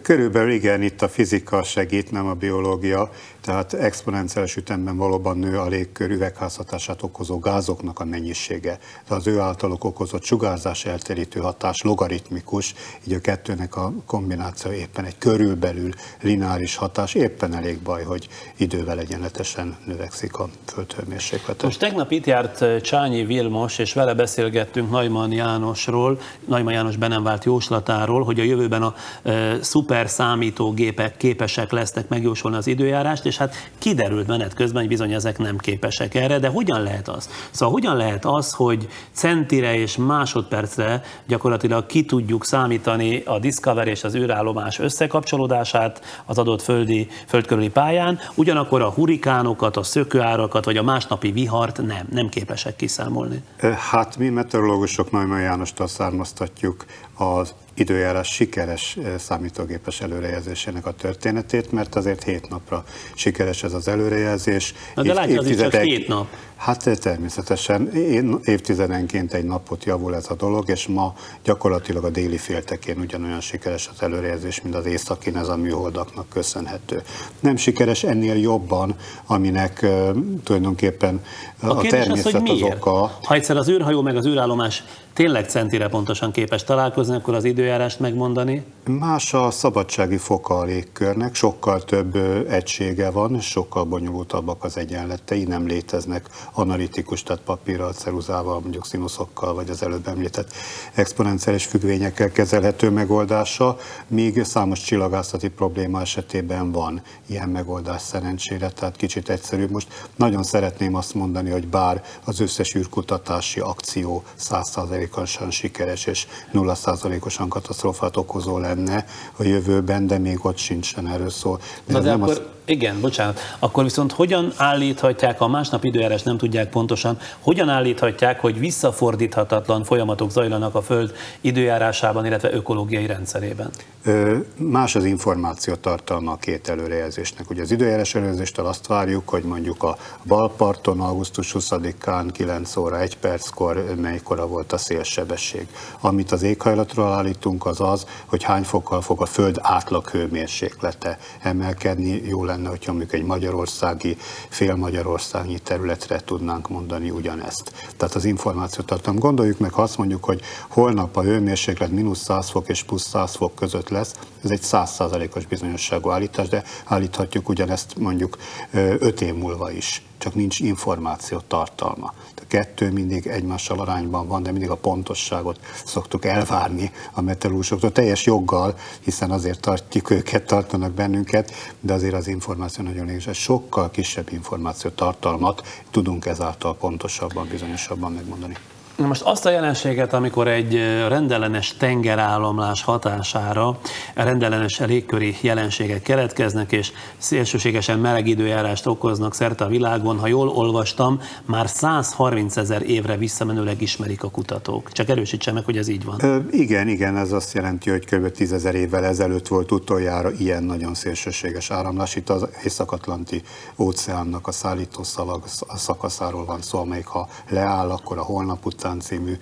Körülbelül igen, itt a fizika segít, nem a biológia, tehát exponenciális ütemben valóban nő a légkör üvegházhatását okozó gázoknak a mennyisége. De az ő általuk okozott sugárzás elterítő hatás logaritmikus, így a kettőnek a kombináció éppen egy körülbelül lineáris hatás, éppen elég baj, hogy idővel egyenletesen növekszik a földhőmérséklet. Most tegnap itt járt Csányi Vilmos, és vele beszélgettünk Najman Jánosról, Najman János be nem vált jóslatáról, hogy a jövőben a e, szuper számítógépek képesek lesznek megjósolni az időjárást, és hát kiderült menet közben, hogy bizony ezek nem képesek erre, de hogyan lehet az? Szóval hogyan lehet az, hogy centire és másodpercre gyakorlatilag ki tudjuk számítani a Discover és az űrállomás összekapcsolódását az adott földi, földkörüli pályán, ugyanakkor a hurikánokat, a szökőárakat vagy a másnapi vihart nem, nem képesek kiszámolni. Hát mi meteorológusok Neumann Jánostal származtatjuk az időjárás sikeres számítógépes előrejelzésének a történetét, mert azért hét napra sikeres ez az előrejelzés. Na de látja, az csak hét nap. Hát természetesen. Én évtizedenként egy napot javul ez a dolog, és ma gyakorlatilag a déli féltekén ugyanolyan sikeres az előrejelzés, mint az északin, ez a műholdaknak köszönhető. Nem sikeres ennél jobban, aminek uh, tulajdonképpen a, a természet az, az oka. Ha egyszer az űrhajó meg az űrállomás tényleg centire pontosan képes találkozni, akkor az időjárást megmondani? Más a szabadsági foka a légkörnek, sokkal több egysége van, sokkal bonyolultabbak az egyenletei, nem léteznek analitikus, tehát papírral, ceruzával, mondjuk színuszokkal, vagy az előbb említett exponenciális függvényekkel kezelhető megoldása, míg számos csillagászati probléma esetében van ilyen megoldás szerencsére, tehát kicsit egyszerűbb. Most nagyon szeretném azt mondani, hogy bár az összes űrkutatási akció 100%-osan sikeres és 0%-osan katasztrófát okozó lenne a jövőben, de még ott sincsen erről szó. De, de akkor, az... igen, bocsánat, akkor viszont hogyan állíthatják, ha másnap időjárás nem tudják pontosan, hogyan állíthatják, hogy visszafordíthatatlan folyamatok zajlanak a Föld időjárásában, illetve ökológiai rendszerében? Más az információ tartalma a két előrejelzésnek. Ugye az időjárás előrejelzéstől azt várjuk, hogy mondjuk a balparton augusztus 20-án 9 óra 1 perckor melykora volt a szélsebesség. Amit az éghajlatról állítunk, az az, hogy hány fokkal fog a Föld átlag hőmérséklete emelkedni. Jó lenne, hogyha mondjuk egy magyarországi, fél magyarországi területre tudnánk mondani ugyanezt. Tehát az információtartalom. Gondoljuk meg, ha azt mondjuk, hogy holnap a hőmérséklet mínusz 100 fok és plusz 100 fok között lesz, ez egy 100%-os bizonyosságú állítás, de állíthatjuk ugyanezt mondjuk 5 év múlva is csak nincs információ tartalma. A kettő mindig egymással arányban van, de mindig a pontosságot szoktuk elvárni a meteorológusoktól, teljes joggal, hiszen azért tartjuk őket, tartanak bennünket, de azért az információ nagyon lényeges. Sokkal kisebb információ tartalmat tudunk ezáltal pontosabban, bizonyosabban megmondani. Na most azt a jelenséget, amikor egy rendellenes tengerállamlás hatására rendellenes légköri jelenségek keletkeznek, és szélsőségesen meleg időjárást okoznak szerte a világon, ha jól olvastam, már 130 ezer évre visszamenőleg ismerik a kutatók. Csak erősítse meg, hogy ez így van. Ö, igen, igen, ez azt jelenti, hogy kb. 10 ezer évvel ezelőtt volt utoljára ilyen nagyon szélsőséges áramlás. Itt az Észak-Atlanti óceánnak a szállítószalag szakaszáról van szó, amelyik ha leáll, akkor a holnap után Afganisztán című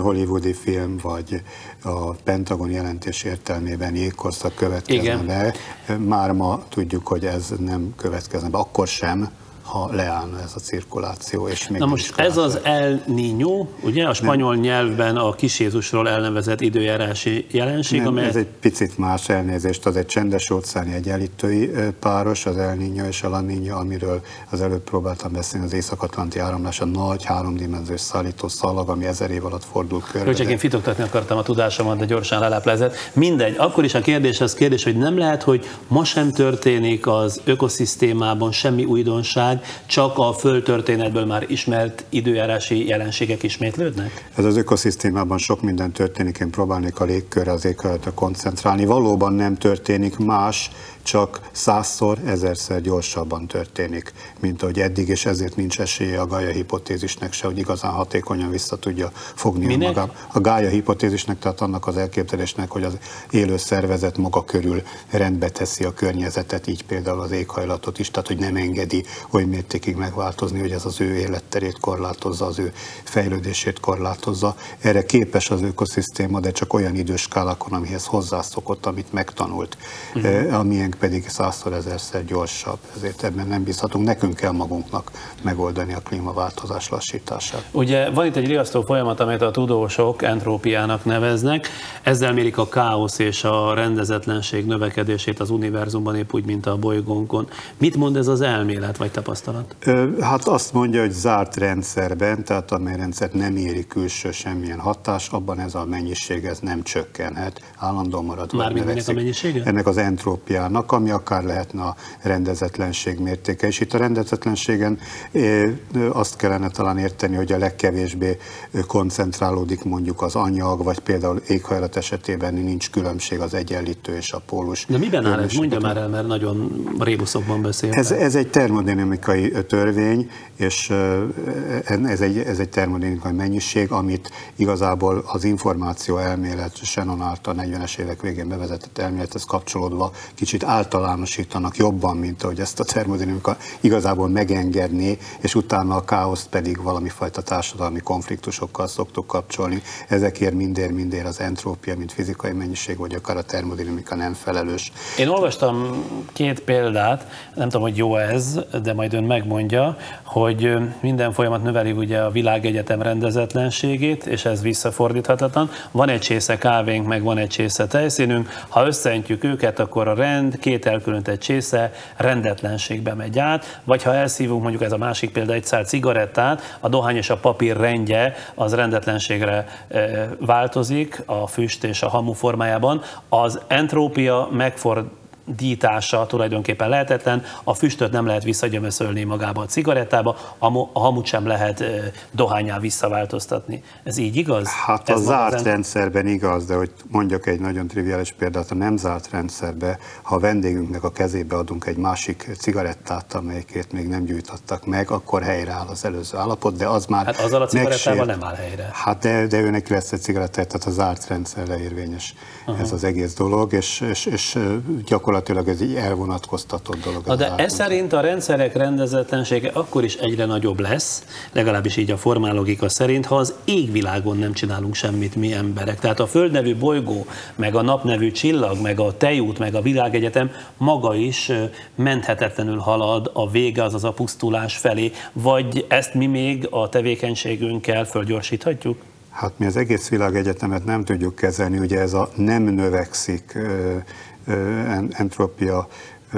hollywoodi film, vagy a Pentagon jelentés értelmében jégkorszak következne Igen. be. Már ma tudjuk, hogy ez nem következne be, akkor sem, ha leállna ez a cirkuláció. És még Na most ez az El Niño, ugye a spanyol Nem. nyelvben a kis Jézusról elnevezett időjárási jelenség, Nem, amely... ez egy picit más elnézést, az egy csendes óceáni egyenlítői páros, az El Niño és a La Niña, amiről az előbb próbáltam beszélni, az Észak-Atlanti áramlás, a nagy háromdimenziós szállító szalag, ami ezer év alatt fordul körbe. Csak én fitoktatni akartam a tudásomat, de gyorsan leleplezett. Mindegy, akkor is a kérdés az kérdés, hogy nem lehet, hogy ma sem történik az ökoszisztémában semmi újdonság, csak a földtörténetből már ismert időjárási jelenségek ismétlődnek? Ez az ökoszisztémában sok minden történik, én próbálnék a légkörre, az éghajlatra koncentrálni. Valóban nem történik más, csak százszor, ezerszer gyorsabban történik, mint ahogy eddig, és ezért nincs esélye a Gaia hipotézisnek se, hogy igazán hatékonyan vissza tudja fogni Minek? magát. A Gaia hipotézisnek, tehát annak az elképzelésnek, hogy az élő szervezet maga körül rendbe teszi a környezetet, így például az éghajlatot is, tehát hogy nem engedi oly mértékig megváltozni, hogy ez az ő életterét korlátozza, az ő fejlődését korlátozza. Erre képes az ökoszisztéma, de csak olyan időskálákon, amihez hozzászokott, amit megtanult, uh-huh. amilyen pedig százszor ezerszer gyorsabb. Ezért ebben nem bízhatunk. Nekünk kell magunknak megoldani a klímaváltozás lassítását. Ugye van itt egy riasztó folyamat, amelyet a tudósok entrópiának neveznek. Ezzel mérik a káosz és a rendezetlenség növekedését az univerzumban, épp úgy, mint a bolygónkon. Mit mond ez az elmélet vagy tapasztalat? Hát azt mondja, hogy zárt rendszerben, tehát amely rendszer nem éri külső semmilyen hatás, abban ez a mennyiség ez nem csökkenhet, állandóan marad. Mármint a mennyisége? Ennek az entrópiának, ami akár lehetne a rendezetlenség mértéke. És itt a rendezetlenségen azt kellene talán érteni, hogy a legkevésbé koncentrálódik mondjuk az anyag, vagy például éghajlat esetében nincs különbség az egyenlítő és a pólus. De miben áll ez? Mondja már el, mert nagyon rébuszokban beszél. Ez, ez egy termodinamikai törvény, és ez egy, ez egy termodinamikai mennyiség, amit igazából az információ elmélet Shannon által 40-es évek végén bevezetett elmélethez kapcsolódva kicsit általánosítanak jobban, mint ahogy ezt a termodinamika igazából megengedné, és utána a káoszt pedig valami fajta társadalmi konfliktusokkal szoktuk kapcsolni. Ezekért mindér, mindér az entrópia, mint fizikai mennyiség, vagy akár a termodinamika nem felelős. Én olvastam két példát, nem tudom, hogy jó ez, de majd ön megmondja, hogy minden folyamat növeli ugye a világegyetem rendezetlenségét, és ez visszafordíthatatlan. Van egy csésze kávénk, meg van egy csésze tejszínünk, ha összeentjük őket, akkor a rend, két elkülönített csésze rendetlenségbe megy át, vagy ha elszívunk mondjuk ez a másik példa egy szál cigarettát, a dohány és a papír rendje az rendetlenségre változik a füst és a hamu formájában. Az entrópia megfordít dítása tulajdonképpen lehetetlen, a füstöt nem lehet visszagyömöszölni magába a cigarettába, a hamut sem lehet dohányá visszaváltoztatni. Ez így igaz? Hát Ez a zárt rend... rendszerben igaz, de hogy mondjak egy nagyon triviális példát, a nem zárt rendszerben, ha a vendégünknek a kezébe adunk egy másik cigarettát, amelyikét még nem gyújtottak meg, akkor helyreáll az előző állapot, de az már Hát azzal a cigarettával nem áll helyre. Hát de, de őnek lesz egy cigarettát, tehát a zárt rendszerre érvényes uh-huh. ez az egész dolog, és, és, és gyakorlatilag gyakorlatilag ez egy elvonatkoztatott dolog. Na de ez szerint a rendszerek rendezetlensége akkor is egyre nagyobb lesz, legalábbis így a formálogika szerint, ha az égvilágon nem csinálunk semmit mi emberek. Tehát a Föld nevű bolygó, meg a nap nevű csillag, meg a tejút, meg a világegyetem maga is menthetetlenül halad a vége, azaz a pusztulás felé, vagy ezt mi még a tevékenységünkkel fölgyorsíthatjuk? Hát mi az egész világegyetemet nem tudjuk kezelni, ugye ez a nem növekszik entropia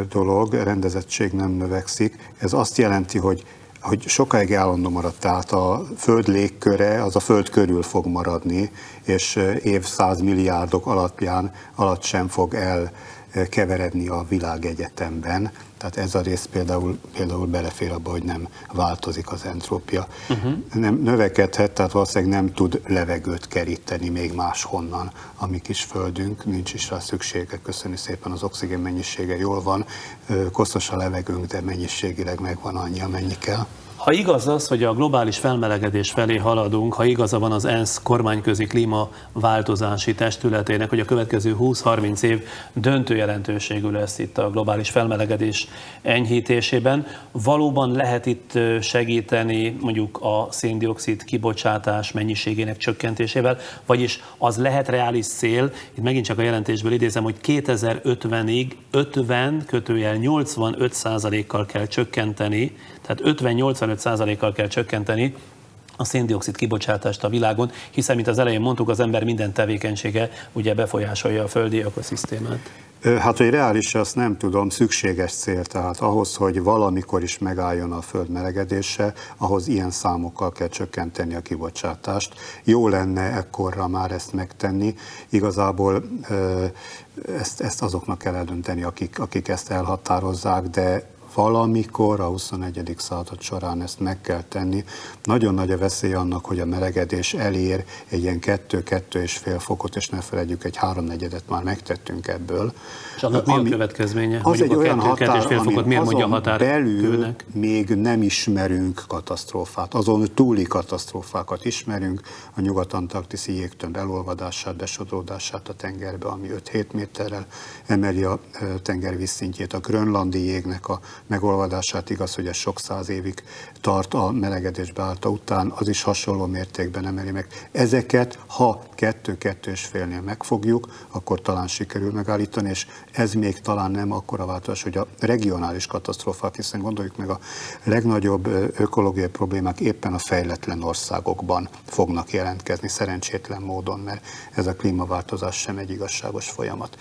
dolog, rendezettség nem növekszik. Ez azt jelenti, hogy hogy sokáig állandó maradt, tehát a Föld légköre az a Föld körül fog maradni, és évszázmilliárdok alapján alatt sem fog elkeveredni a világegyetemben. Tehát ez a rész például, például belefér abba, hogy nem változik az entrópia. Uh-huh. Nem növekedhet, tehát valószínűleg nem tud levegőt keríteni még máshonnan a mi kis földünk, nincs is rá szüksége, köszönni szépen, az oxigén mennyisége jól van, koszos a levegőnk, de mennyiségileg megvan annyi, amennyi kell. Ha igaz az, hogy a globális felmelegedés felé haladunk, ha igaza van az ENSZ kormányközi klímaváltozási testületének, hogy a következő 20-30 év döntő jelentőségű lesz itt a globális felmelegedés enyhítésében, valóban lehet itt segíteni mondjuk a széndiokszid kibocsátás mennyiségének csökkentésével, vagyis az lehet reális cél, itt megint csak a jelentésből idézem, hogy 2050-ig 50 kötőjel 85% kal kell csökkenteni, tehát 50-85%-kal kell csökkenteni a széndiokszid kibocsátást a világon, hiszen, mint az elején mondtuk, az ember minden tevékenysége ugye befolyásolja a földi ökoszisztémát. Hát, hogy reális, azt nem tudom, szükséges cél, tehát ahhoz, hogy valamikor is megálljon a föld melegedése, ahhoz ilyen számokkal kell csökkenteni a kibocsátást. Jó lenne ekkorra már ezt megtenni. Igazából ezt, ezt azoknak kell eldönteni, akik, akik ezt elhatározzák, de valamikor a 21. század során ezt meg kell tenni. Nagyon nagy a veszély annak, hogy a melegedés elér egy ilyen 2-2,5 fokot, és ne felejtjük, egy háromnegyedet már megtettünk ebből. És annak mi a következménye? Az egy olyan határ, fél fokot miért mondja határ belül külnek? még nem ismerünk katasztrófát. Azon túli katasztrófákat ismerünk, a nyugat-antarktiszi jégtömb elolvadását, besodródását a tengerbe, ami 5-7 méterrel emeli a tenger vízszintjét, a grönlandi jégnek a megolvadását, igaz, hogy ez sok száz évig tart a melegedés beállta után, az is hasonló mértékben emeli meg. Ezeket, ha kettő-kettő és félnél megfogjuk, akkor talán sikerül megállítani, és ez még talán nem akkora változás, hogy a regionális katasztrófák, hiszen gondoljuk meg a legnagyobb ökológiai problémák éppen a fejletlen országokban fognak jelentkezni szerencsétlen módon, mert ez a klímaváltozás sem egy igazságos folyamat.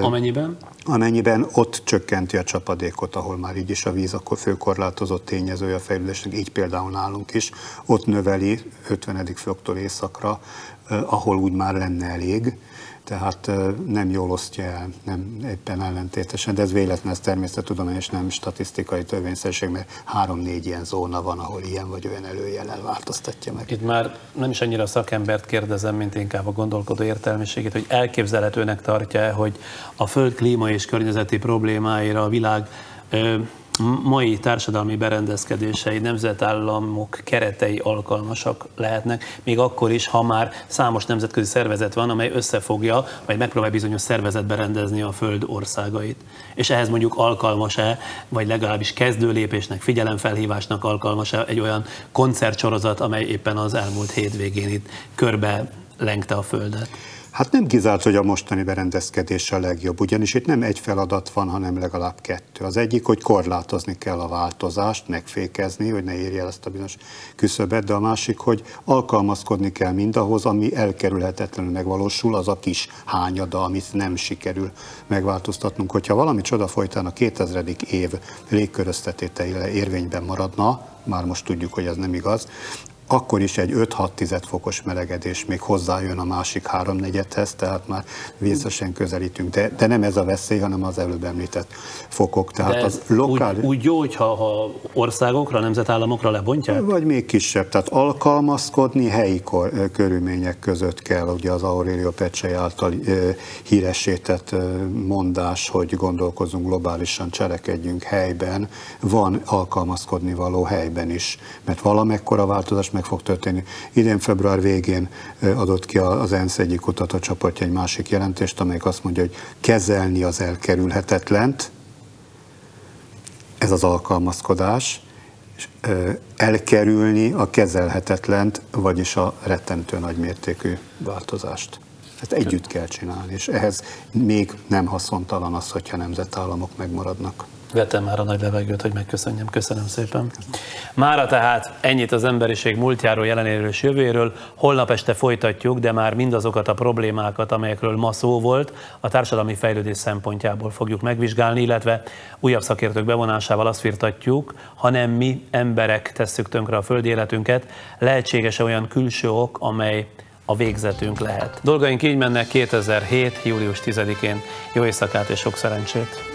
Amennyiben? Amennyiben ott csökkenti a csapadékot, ahol már így is a víz akkor főkorlátozott tényezője a fejlődésnek, így például nálunk is, ott növeli 50. foktól északra, ahol úgy már lenne elég, tehát nem jól osztja el, nem éppen ellentétesen, de ez véletlen, ez természettudomány és nem statisztikai törvényszerűség, mert három-négy ilyen zóna van, ahol ilyen vagy olyan előjellel változtatja meg. Itt már nem is annyira a szakembert kérdezem, mint inkább a gondolkodó értelmiségét, hogy elképzelhetőnek tartja hogy a föld klíma és környezeti problémáira a világ mai társadalmi berendezkedései, nemzetállamok keretei alkalmasak lehetnek, még akkor is, ha már számos nemzetközi szervezet van, amely összefogja, vagy megpróbál bizonyos szervezetbe rendezni a Föld országait. És ehhez mondjuk alkalmas-e, vagy legalábbis kezdőlépésnek, figyelemfelhívásnak alkalmas-e egy olyan koncertsorozat, amely éppen az elmúlt hétvégén itt körbe lengte a Földet? Hát nem kizárt, hogy a mostani berendezkedés a legjobb, ugyanis itt nem egy feladat van, hanem legalább kettő. Az egyik, hogy korlátozni kell a változást, megfékezni, hogy ne érje el ezt a bizonyos küszöbet, de a másik, hogy alkalmazkodni kell mindahhoz, ami elkerülhetetlenül megvalósul, az a kis hányada, amit nem sikerül megváltoztatnunk. Hogyha valami csoda folytán a 2000. év légköröztetéteire érvényben maradna, már most tudjuk, hogy ez nem igaz, akkor is egy 5-6 fokos melegedés még hozzájön a másik háromnegyedhez, tehát már vészesen közelítünk. De, de nem ez a veszély, hanem az előbb említett fokok. Tehát de az lokál... úgy, úgy jó, hogyha ha országokra, nemzetállamokra lebontják? Vagy még kisebb. Tehát alkalmazkodni helyi kor, körülmények között kell. Ugye az Aurelio Pecsei által híresített mondás, hogy gondolkozunk globálisan, cselekedjünk helyben. Van alkalmazkodni való helyben is. Mert valamekkora változás meg fog történni. Idén február végén adott ki az ENSZ egyik kutatócsoportja egy másik jelentést, amelyik azt mondja, hogy kezelni az elkerülhetetlent, ez az alkalmazkodás, elkerülni a kezelhetetlent, vagyis a rettentő nagymértékű változást. Ezt együtt kell csinálni, és ehhez még nem haszontalan az, hogyha nemzetállamok megmaradnak vettem már a nagy levegőt, hogy megköszönjem. Köszönöm szépen. Mára tehát ennyit az emberiség múltjáról, jelenéről és jövőről. Holnap este folytatjuk, de már mindazokat a problémákat, amelyekről ma szó volt, a társadalmi fejlődés szempontjából fogjuk megvizsgálni, illetve újabb szakértők bevonásával azt firtatjuk, hanem mi emberek tesszük tönkre a földi életünket, lehetséges-e olyan külső ok, amely a végzetünk lehet. Dolgaink így mennek 2007. július 10-én. Jó éjszakát és sok szerencsét!